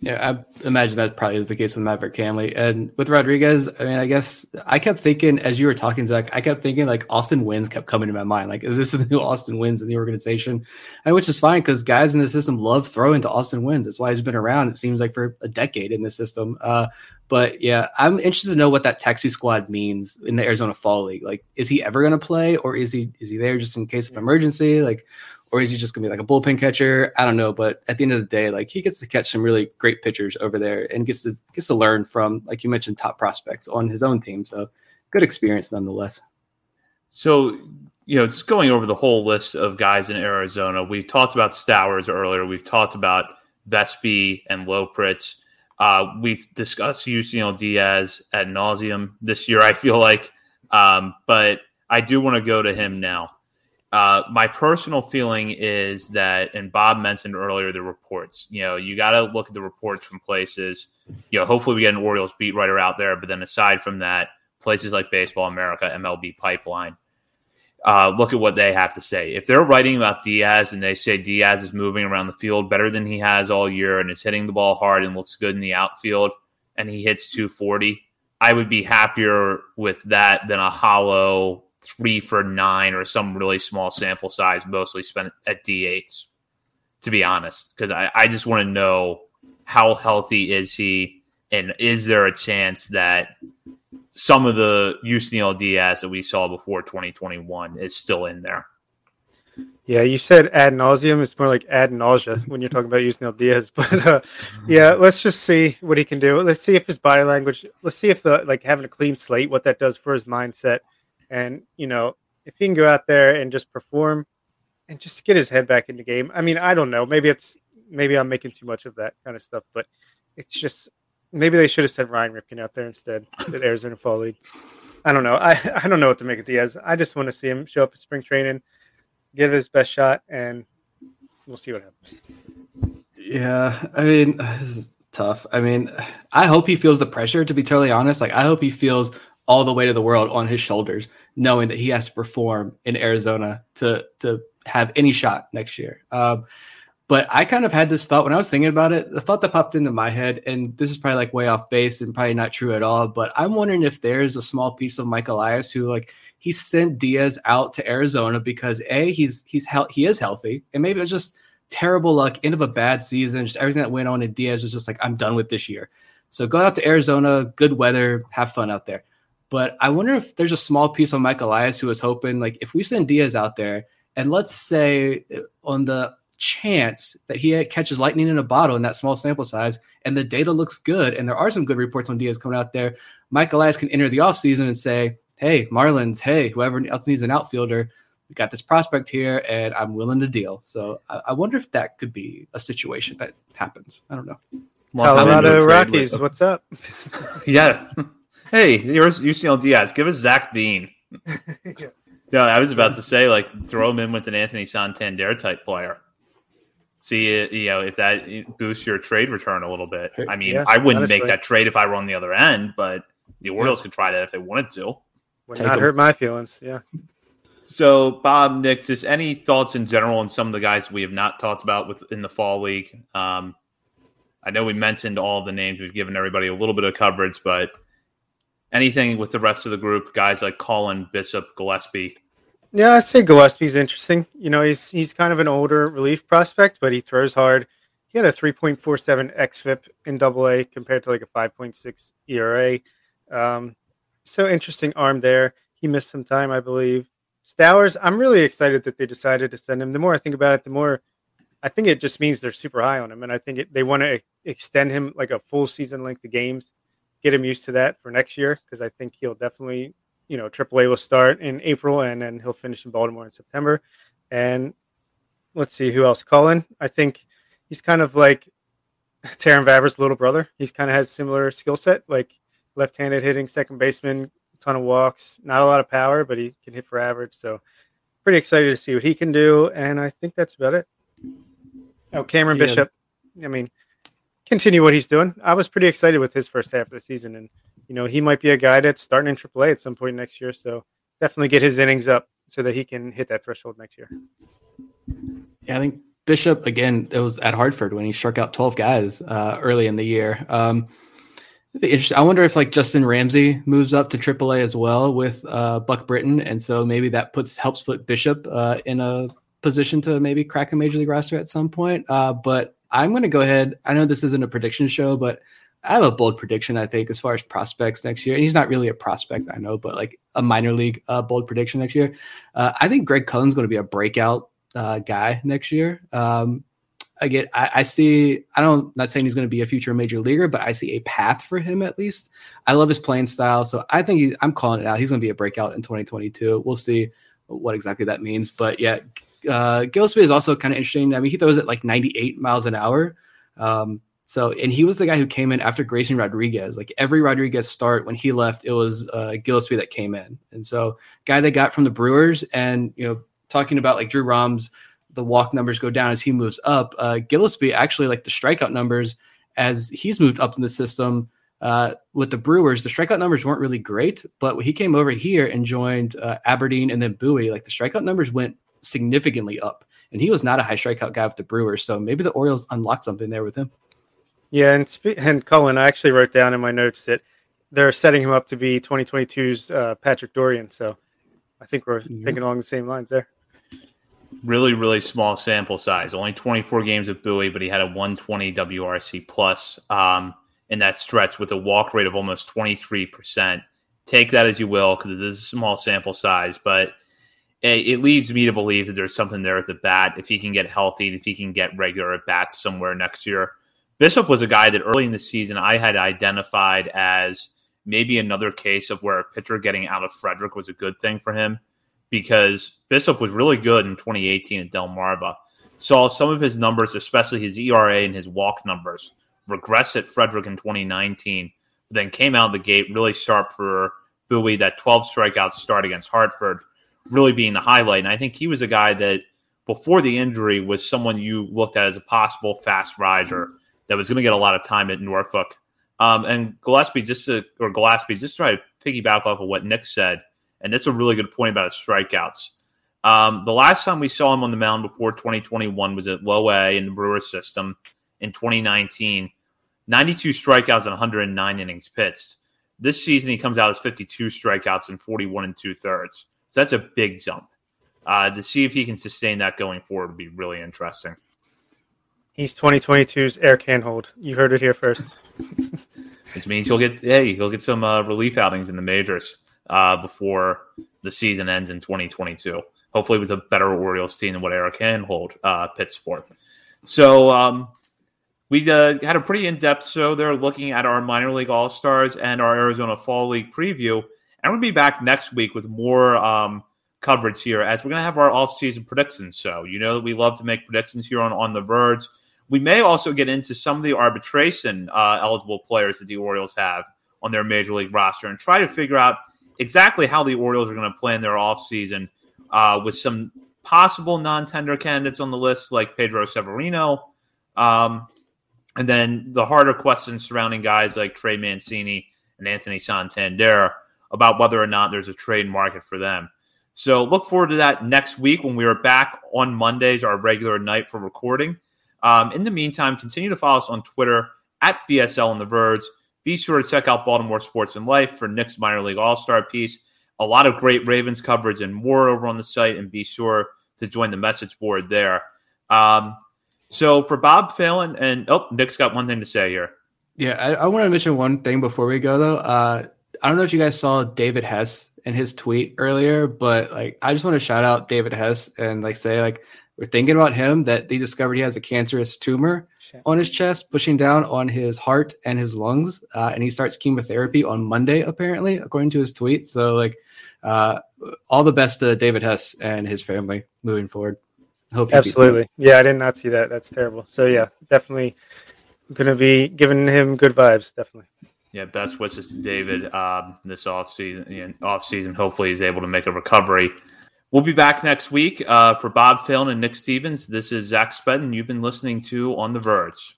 Yeah, I imagine that probably is the case with Maverick Handley. And with Rodriguez, I mean, I guess I kept thinking as you were talking, Zach, I kept thinking like Austin Wynns kept coming to my mind. Like, is this the new Austin Wynns in the organization? And which is fine because guys in the system love throwing to Austin Wynns. That's why he's been around, it seems like, for a decade in the system. Uh, but yeah, I'm interested to know what that taxi squad means in the Arizona Fall League. Like, is he ever going to play or is he is he there just in case of emergency? Like, or is he just gonna be like a bullpen catcher? I don't know, but at the end of the day, like he gets to catch some really great pitchers over there and gets to gets to learn from, like you mentioned, top prospects on his own team. So good experience nonetheless. So you know, just going over the whole list of guys in Arizona, we talked about Stowers earlier. We've talked about Vespi and Loeprich. Uh, we've discussed Yusniel Diaz at nauseum this year. I feel like, um, but I do want to go to him now. Uh, my personal feeling is that, and Bob mentioned earlier the reports. You know, you got to look at the reports from places. You know, hopefully we get an Orioles beat writer out there. But then aside from that, places like Baseball America, MLB Pipeline, uh, look at what they have to say. If they're writing about Diaz and they say Diaz is moving around the field better than he has all year and is hitting the ball hard and looks good in the outfield, and he hits 240, I would be happier with that than a hollow three for nine or some really small sample size, mostly spent at D8s, to be honest, because I, I just want to know how healthy is he and is there a chance that some of the Yusniel Diaz that we saw before 2021 is still in there? Yeah, you said ad nauseum. It's more like ad nausea when you're talking about Yusniel Diaz. But uh, yeah, let's just see what he can do. Let's see if his body language. Let's see if the like having a clean slate, what that does for his mindset and, you know, if he can go out there and just perform and just get his head back in the game. I mean, I don't know. Maybe it's maybe I'm making too much of that kind of stuff, but it's just maybe they should have sent Ryan Ripken out there instead at Arizona Fall League. I don't know. I, I don't know what to make of Diaz. I just want to see him show up at spring training, give his best shot, and we'll see what happens. Yeah, I mean, this is tough. I mean, I hope he feels the pressure. To be totally honest, like I hope he feels all the weight of the world on his shoulders, knowing that he has to perform in Arizona to to have any shot next year. Um, but I kind of had this thought when I was thinking about it. The thought that popped into my head, and this is probably like way off base and probably not true at all. But I'm wondering if there's a small piece of Mike Elias who like he sent Diaz out to Arizona because a he's he's he-, he is healthy, and maybe it was just terrible luck, end of a bad season, just everything that went on. And Diaz was just like, I'm done with this year. So go out to Arizona, good weather, have fun out there. But I wonder if there's a small piece on Mike Elias who was hoping, like, if we send Diaz out there, and let's say uh, on the chance that he catches lightning in a bottle in that small sample size, and the data looks good, and there are some good reports on Diaz coming out there, Mike Elias can enter the offseason and say, hey, Marlins, hey, whoever else needs an outfielder, we got this prospect here, and I'm willing to deal. So I, I wonder if that could be a situation that happens. I don't know. Colorado Rockies, what's up? yeah. Hey, here's UCL Diaz. Give us Zac Veen. yeah. No, I was about to say, like, throw him in with an Anthony Santander type player. See, you know, if that boosts your trade return a little bit. I mean, yeah, I wouldn't honestly. make that trade if I were on the other end, but the Orioles yeah. could try that if they wanted to. Would Take not hurt my feelings. Yeah. So, Bob, Nick, just any thoughts in general on some of the guys we have not talked about within the fall league? Um, I know we mentioned all the names. We've given everybody a little bit of coverage, but anything with the rest of the group, guys like Cullen, Bishop, Gillaspie. Yeah, I say Gillaspie's interesting. You know, he's he's kind of an older relief prospect, but he throws hard. He had a 3.47 xFIP in Double A compared to like a 5.6 ERA. Um, so interesting arm there. He missed some time, I believe. Stowers, I'm really excited that they decided to send him. The more I think about it, the more I think it just means they're super high on him, and I think it, they want to extend him like a full season length of games get him used to that for next year because I think he'll definitely, you know, AAA will start in April and then he'll finish in Baltimore in September. And let's see who else. Cullen, I think he's kind of like Terrin Vavra's little brother. He's kind of has similar skill set, like left-handed hitting, second baseman, ton of walks, not a lot of power, but he can hit for average. So pretty excited to see what he can do. And I think that's about it. Oh, Cameron yeah. Bishop. I mean, continue what he's doing. I was pretty excited with his first half of the season, and you know he might be a guy that's starting in AAA at some point next year. So definitely get his innings up so that he can hit that threshold next year. Yeah, I think Bishop again. It was at Hartford when he struck out 12 guys uh, early in the year. Um. I wonder if like Justin Ramsey moves up to AAA as well with uh, Buck Britton, and so maybe that puts helps put Bishop uh, in a position to maybe crack a major league roster at some point. Uh, but I'm going to go ahead. I know this isn't a prediction show, but I have a bold prediction. I think as far as prospects next year, and he's not really a prospect, I know, but like a minor league uh, bold prediction next year. Uh, I think Greg Cullen's going to be a breakout uh, guy next year. Um, again, I, I, see. I don't. Not saying he's going to be a future major leaguer, but I see a path for him at least. I love his playing style, so I think he, I'm calling it out. He's going to be a breakout in 2022. We'll see what exactly that means, but yeah, uh, Gillaspie is also kind of interesting. I mean, he throws it like 98 miles an hour. Um, so, and he was the guy who came in after Grayson Rodriguez. Like every Rodriguez start when he left, it was uh, Gillaspie that came in. And so, guy they got from the Brewers, and you know, talking about like Drew Rom's, the walk numbers go down as he moves up. Uh, Gillaspie actually like the strikeout numbers as he's moved up in the system. Uh, with the Brewers, the strikeout numbers weren't really great, but when he came over here and joined uh, Aberdeen and then Bowie, like the strikeout numbers went significantly up. And he was not a high strikeout guy with the Brewers, so maybe the Orioles unlocked something there with him. Yeah, and and Cullen, I actually wrote down in my notes that they're setting him up to be 2022's uh, Patrick Dorrian. So I think we're yeah. thinking along the same lines there. Really, really small sample size. Only 24 games at Bowie, but he had a 120 WRC plus um, in that stretch with a walk rate of almost 23%. Take that as you will, because it is a small sample size, but it, leads me to believe that there's something there at the bat. If he can get healthy, if he can get regular at bats somewhere next year. Bishop was a guy that early in the season I had identified as maybe another case of where a pitcher getting out of Frederick was a good thing for him because Bishop was really good in 2018 at Del Delmarva. Saw some of his numbers, especially his ERA and his walk numbers, regress at Frederick in 2019, then came out of the gate really sharp for Bowie. That 12 strikeout start against Hartford really being the highlight. And I think he was a guy that before the injury was someone you looked at as a possible fast riser that was going to get a lot of time at Norfolk. Um, and Gillaspie just to, or Gillaspie just try to piggyback off of what Nick said, and that's a really good point about his strikeouts. Um, the last time we saw him on the mound before 2021 was at Low A in the Brewers system in 2019. 92 strikeouts and 109 innings pitched. This season, he comes out as 52 strikeouts and 41 and two thirds. So that's a big jump. Uh, to see if he can sustain that going forward would be really interesting. He's 2022's Eric Hanhold. You heard it here first. Which means he'll get hey he'll get some uh, relief outings in the majors uh, before the season ends in 2022. Hopefully, with a better Orioles team than what Eric Hanhold uh, pits for. So um, we uh, had a pretty in depth show there, looking at our minor league all stars and our Arizona Fall League preview. And we'll be back next week with more um, coverage here as we're going to have our off-season predictions. So you know we love to make predictions here on on the Verge. We may also get into some of the arbitration uh, eligible players that the Orioles have on their major league roster and try to figure out exactly how the Orioles are going to plan their offseason uh, with some possible non-tender candidates on the list like Pedro Severino. Um, and then the harder questions surrounding guys like Trey Mancini and Anthony Santander about whether or not there's a trade market for them. So look forward to that next week when we are back on Mondays, our regular night for recording. Um, in the meantime, continue to follow us on Twitter at BSL on the Verge. Be sure to check out Baltimore Sports and Life for Nick's minor league all star piece. A lot of great Ravens coverage and more over on the site, and be sure to join the message board there. Um, so for Bob Phelan, and oh, Nick's got one thing to say here. Yeah, I, I want to mention one thing before we go though. Uh, I don't know if you guys saw David Hess in his tweet earlier, but like I just want to shout out David Hess and like say like we're thinking about him that they discovered he has a cancerous tumor on his chest, pushing down on his heart and his lungs, uh, and he starts chemotherapy on Monday apparently, according to his tweet. So like, uh, all the best to David Hess and his family moving forward. Hope absolutely. Yeah, I did not see that. That's terrible. So yeah, definitely going to be giving him good vibes. Definitely. Yeah, best wishes to David um, this off season. Off season, hopefully he's able to make a recovery. We'll be back next week uh, for Bob Phelan and Nick Stevens. This is Zach Spedden. You've been listening to On the Verge.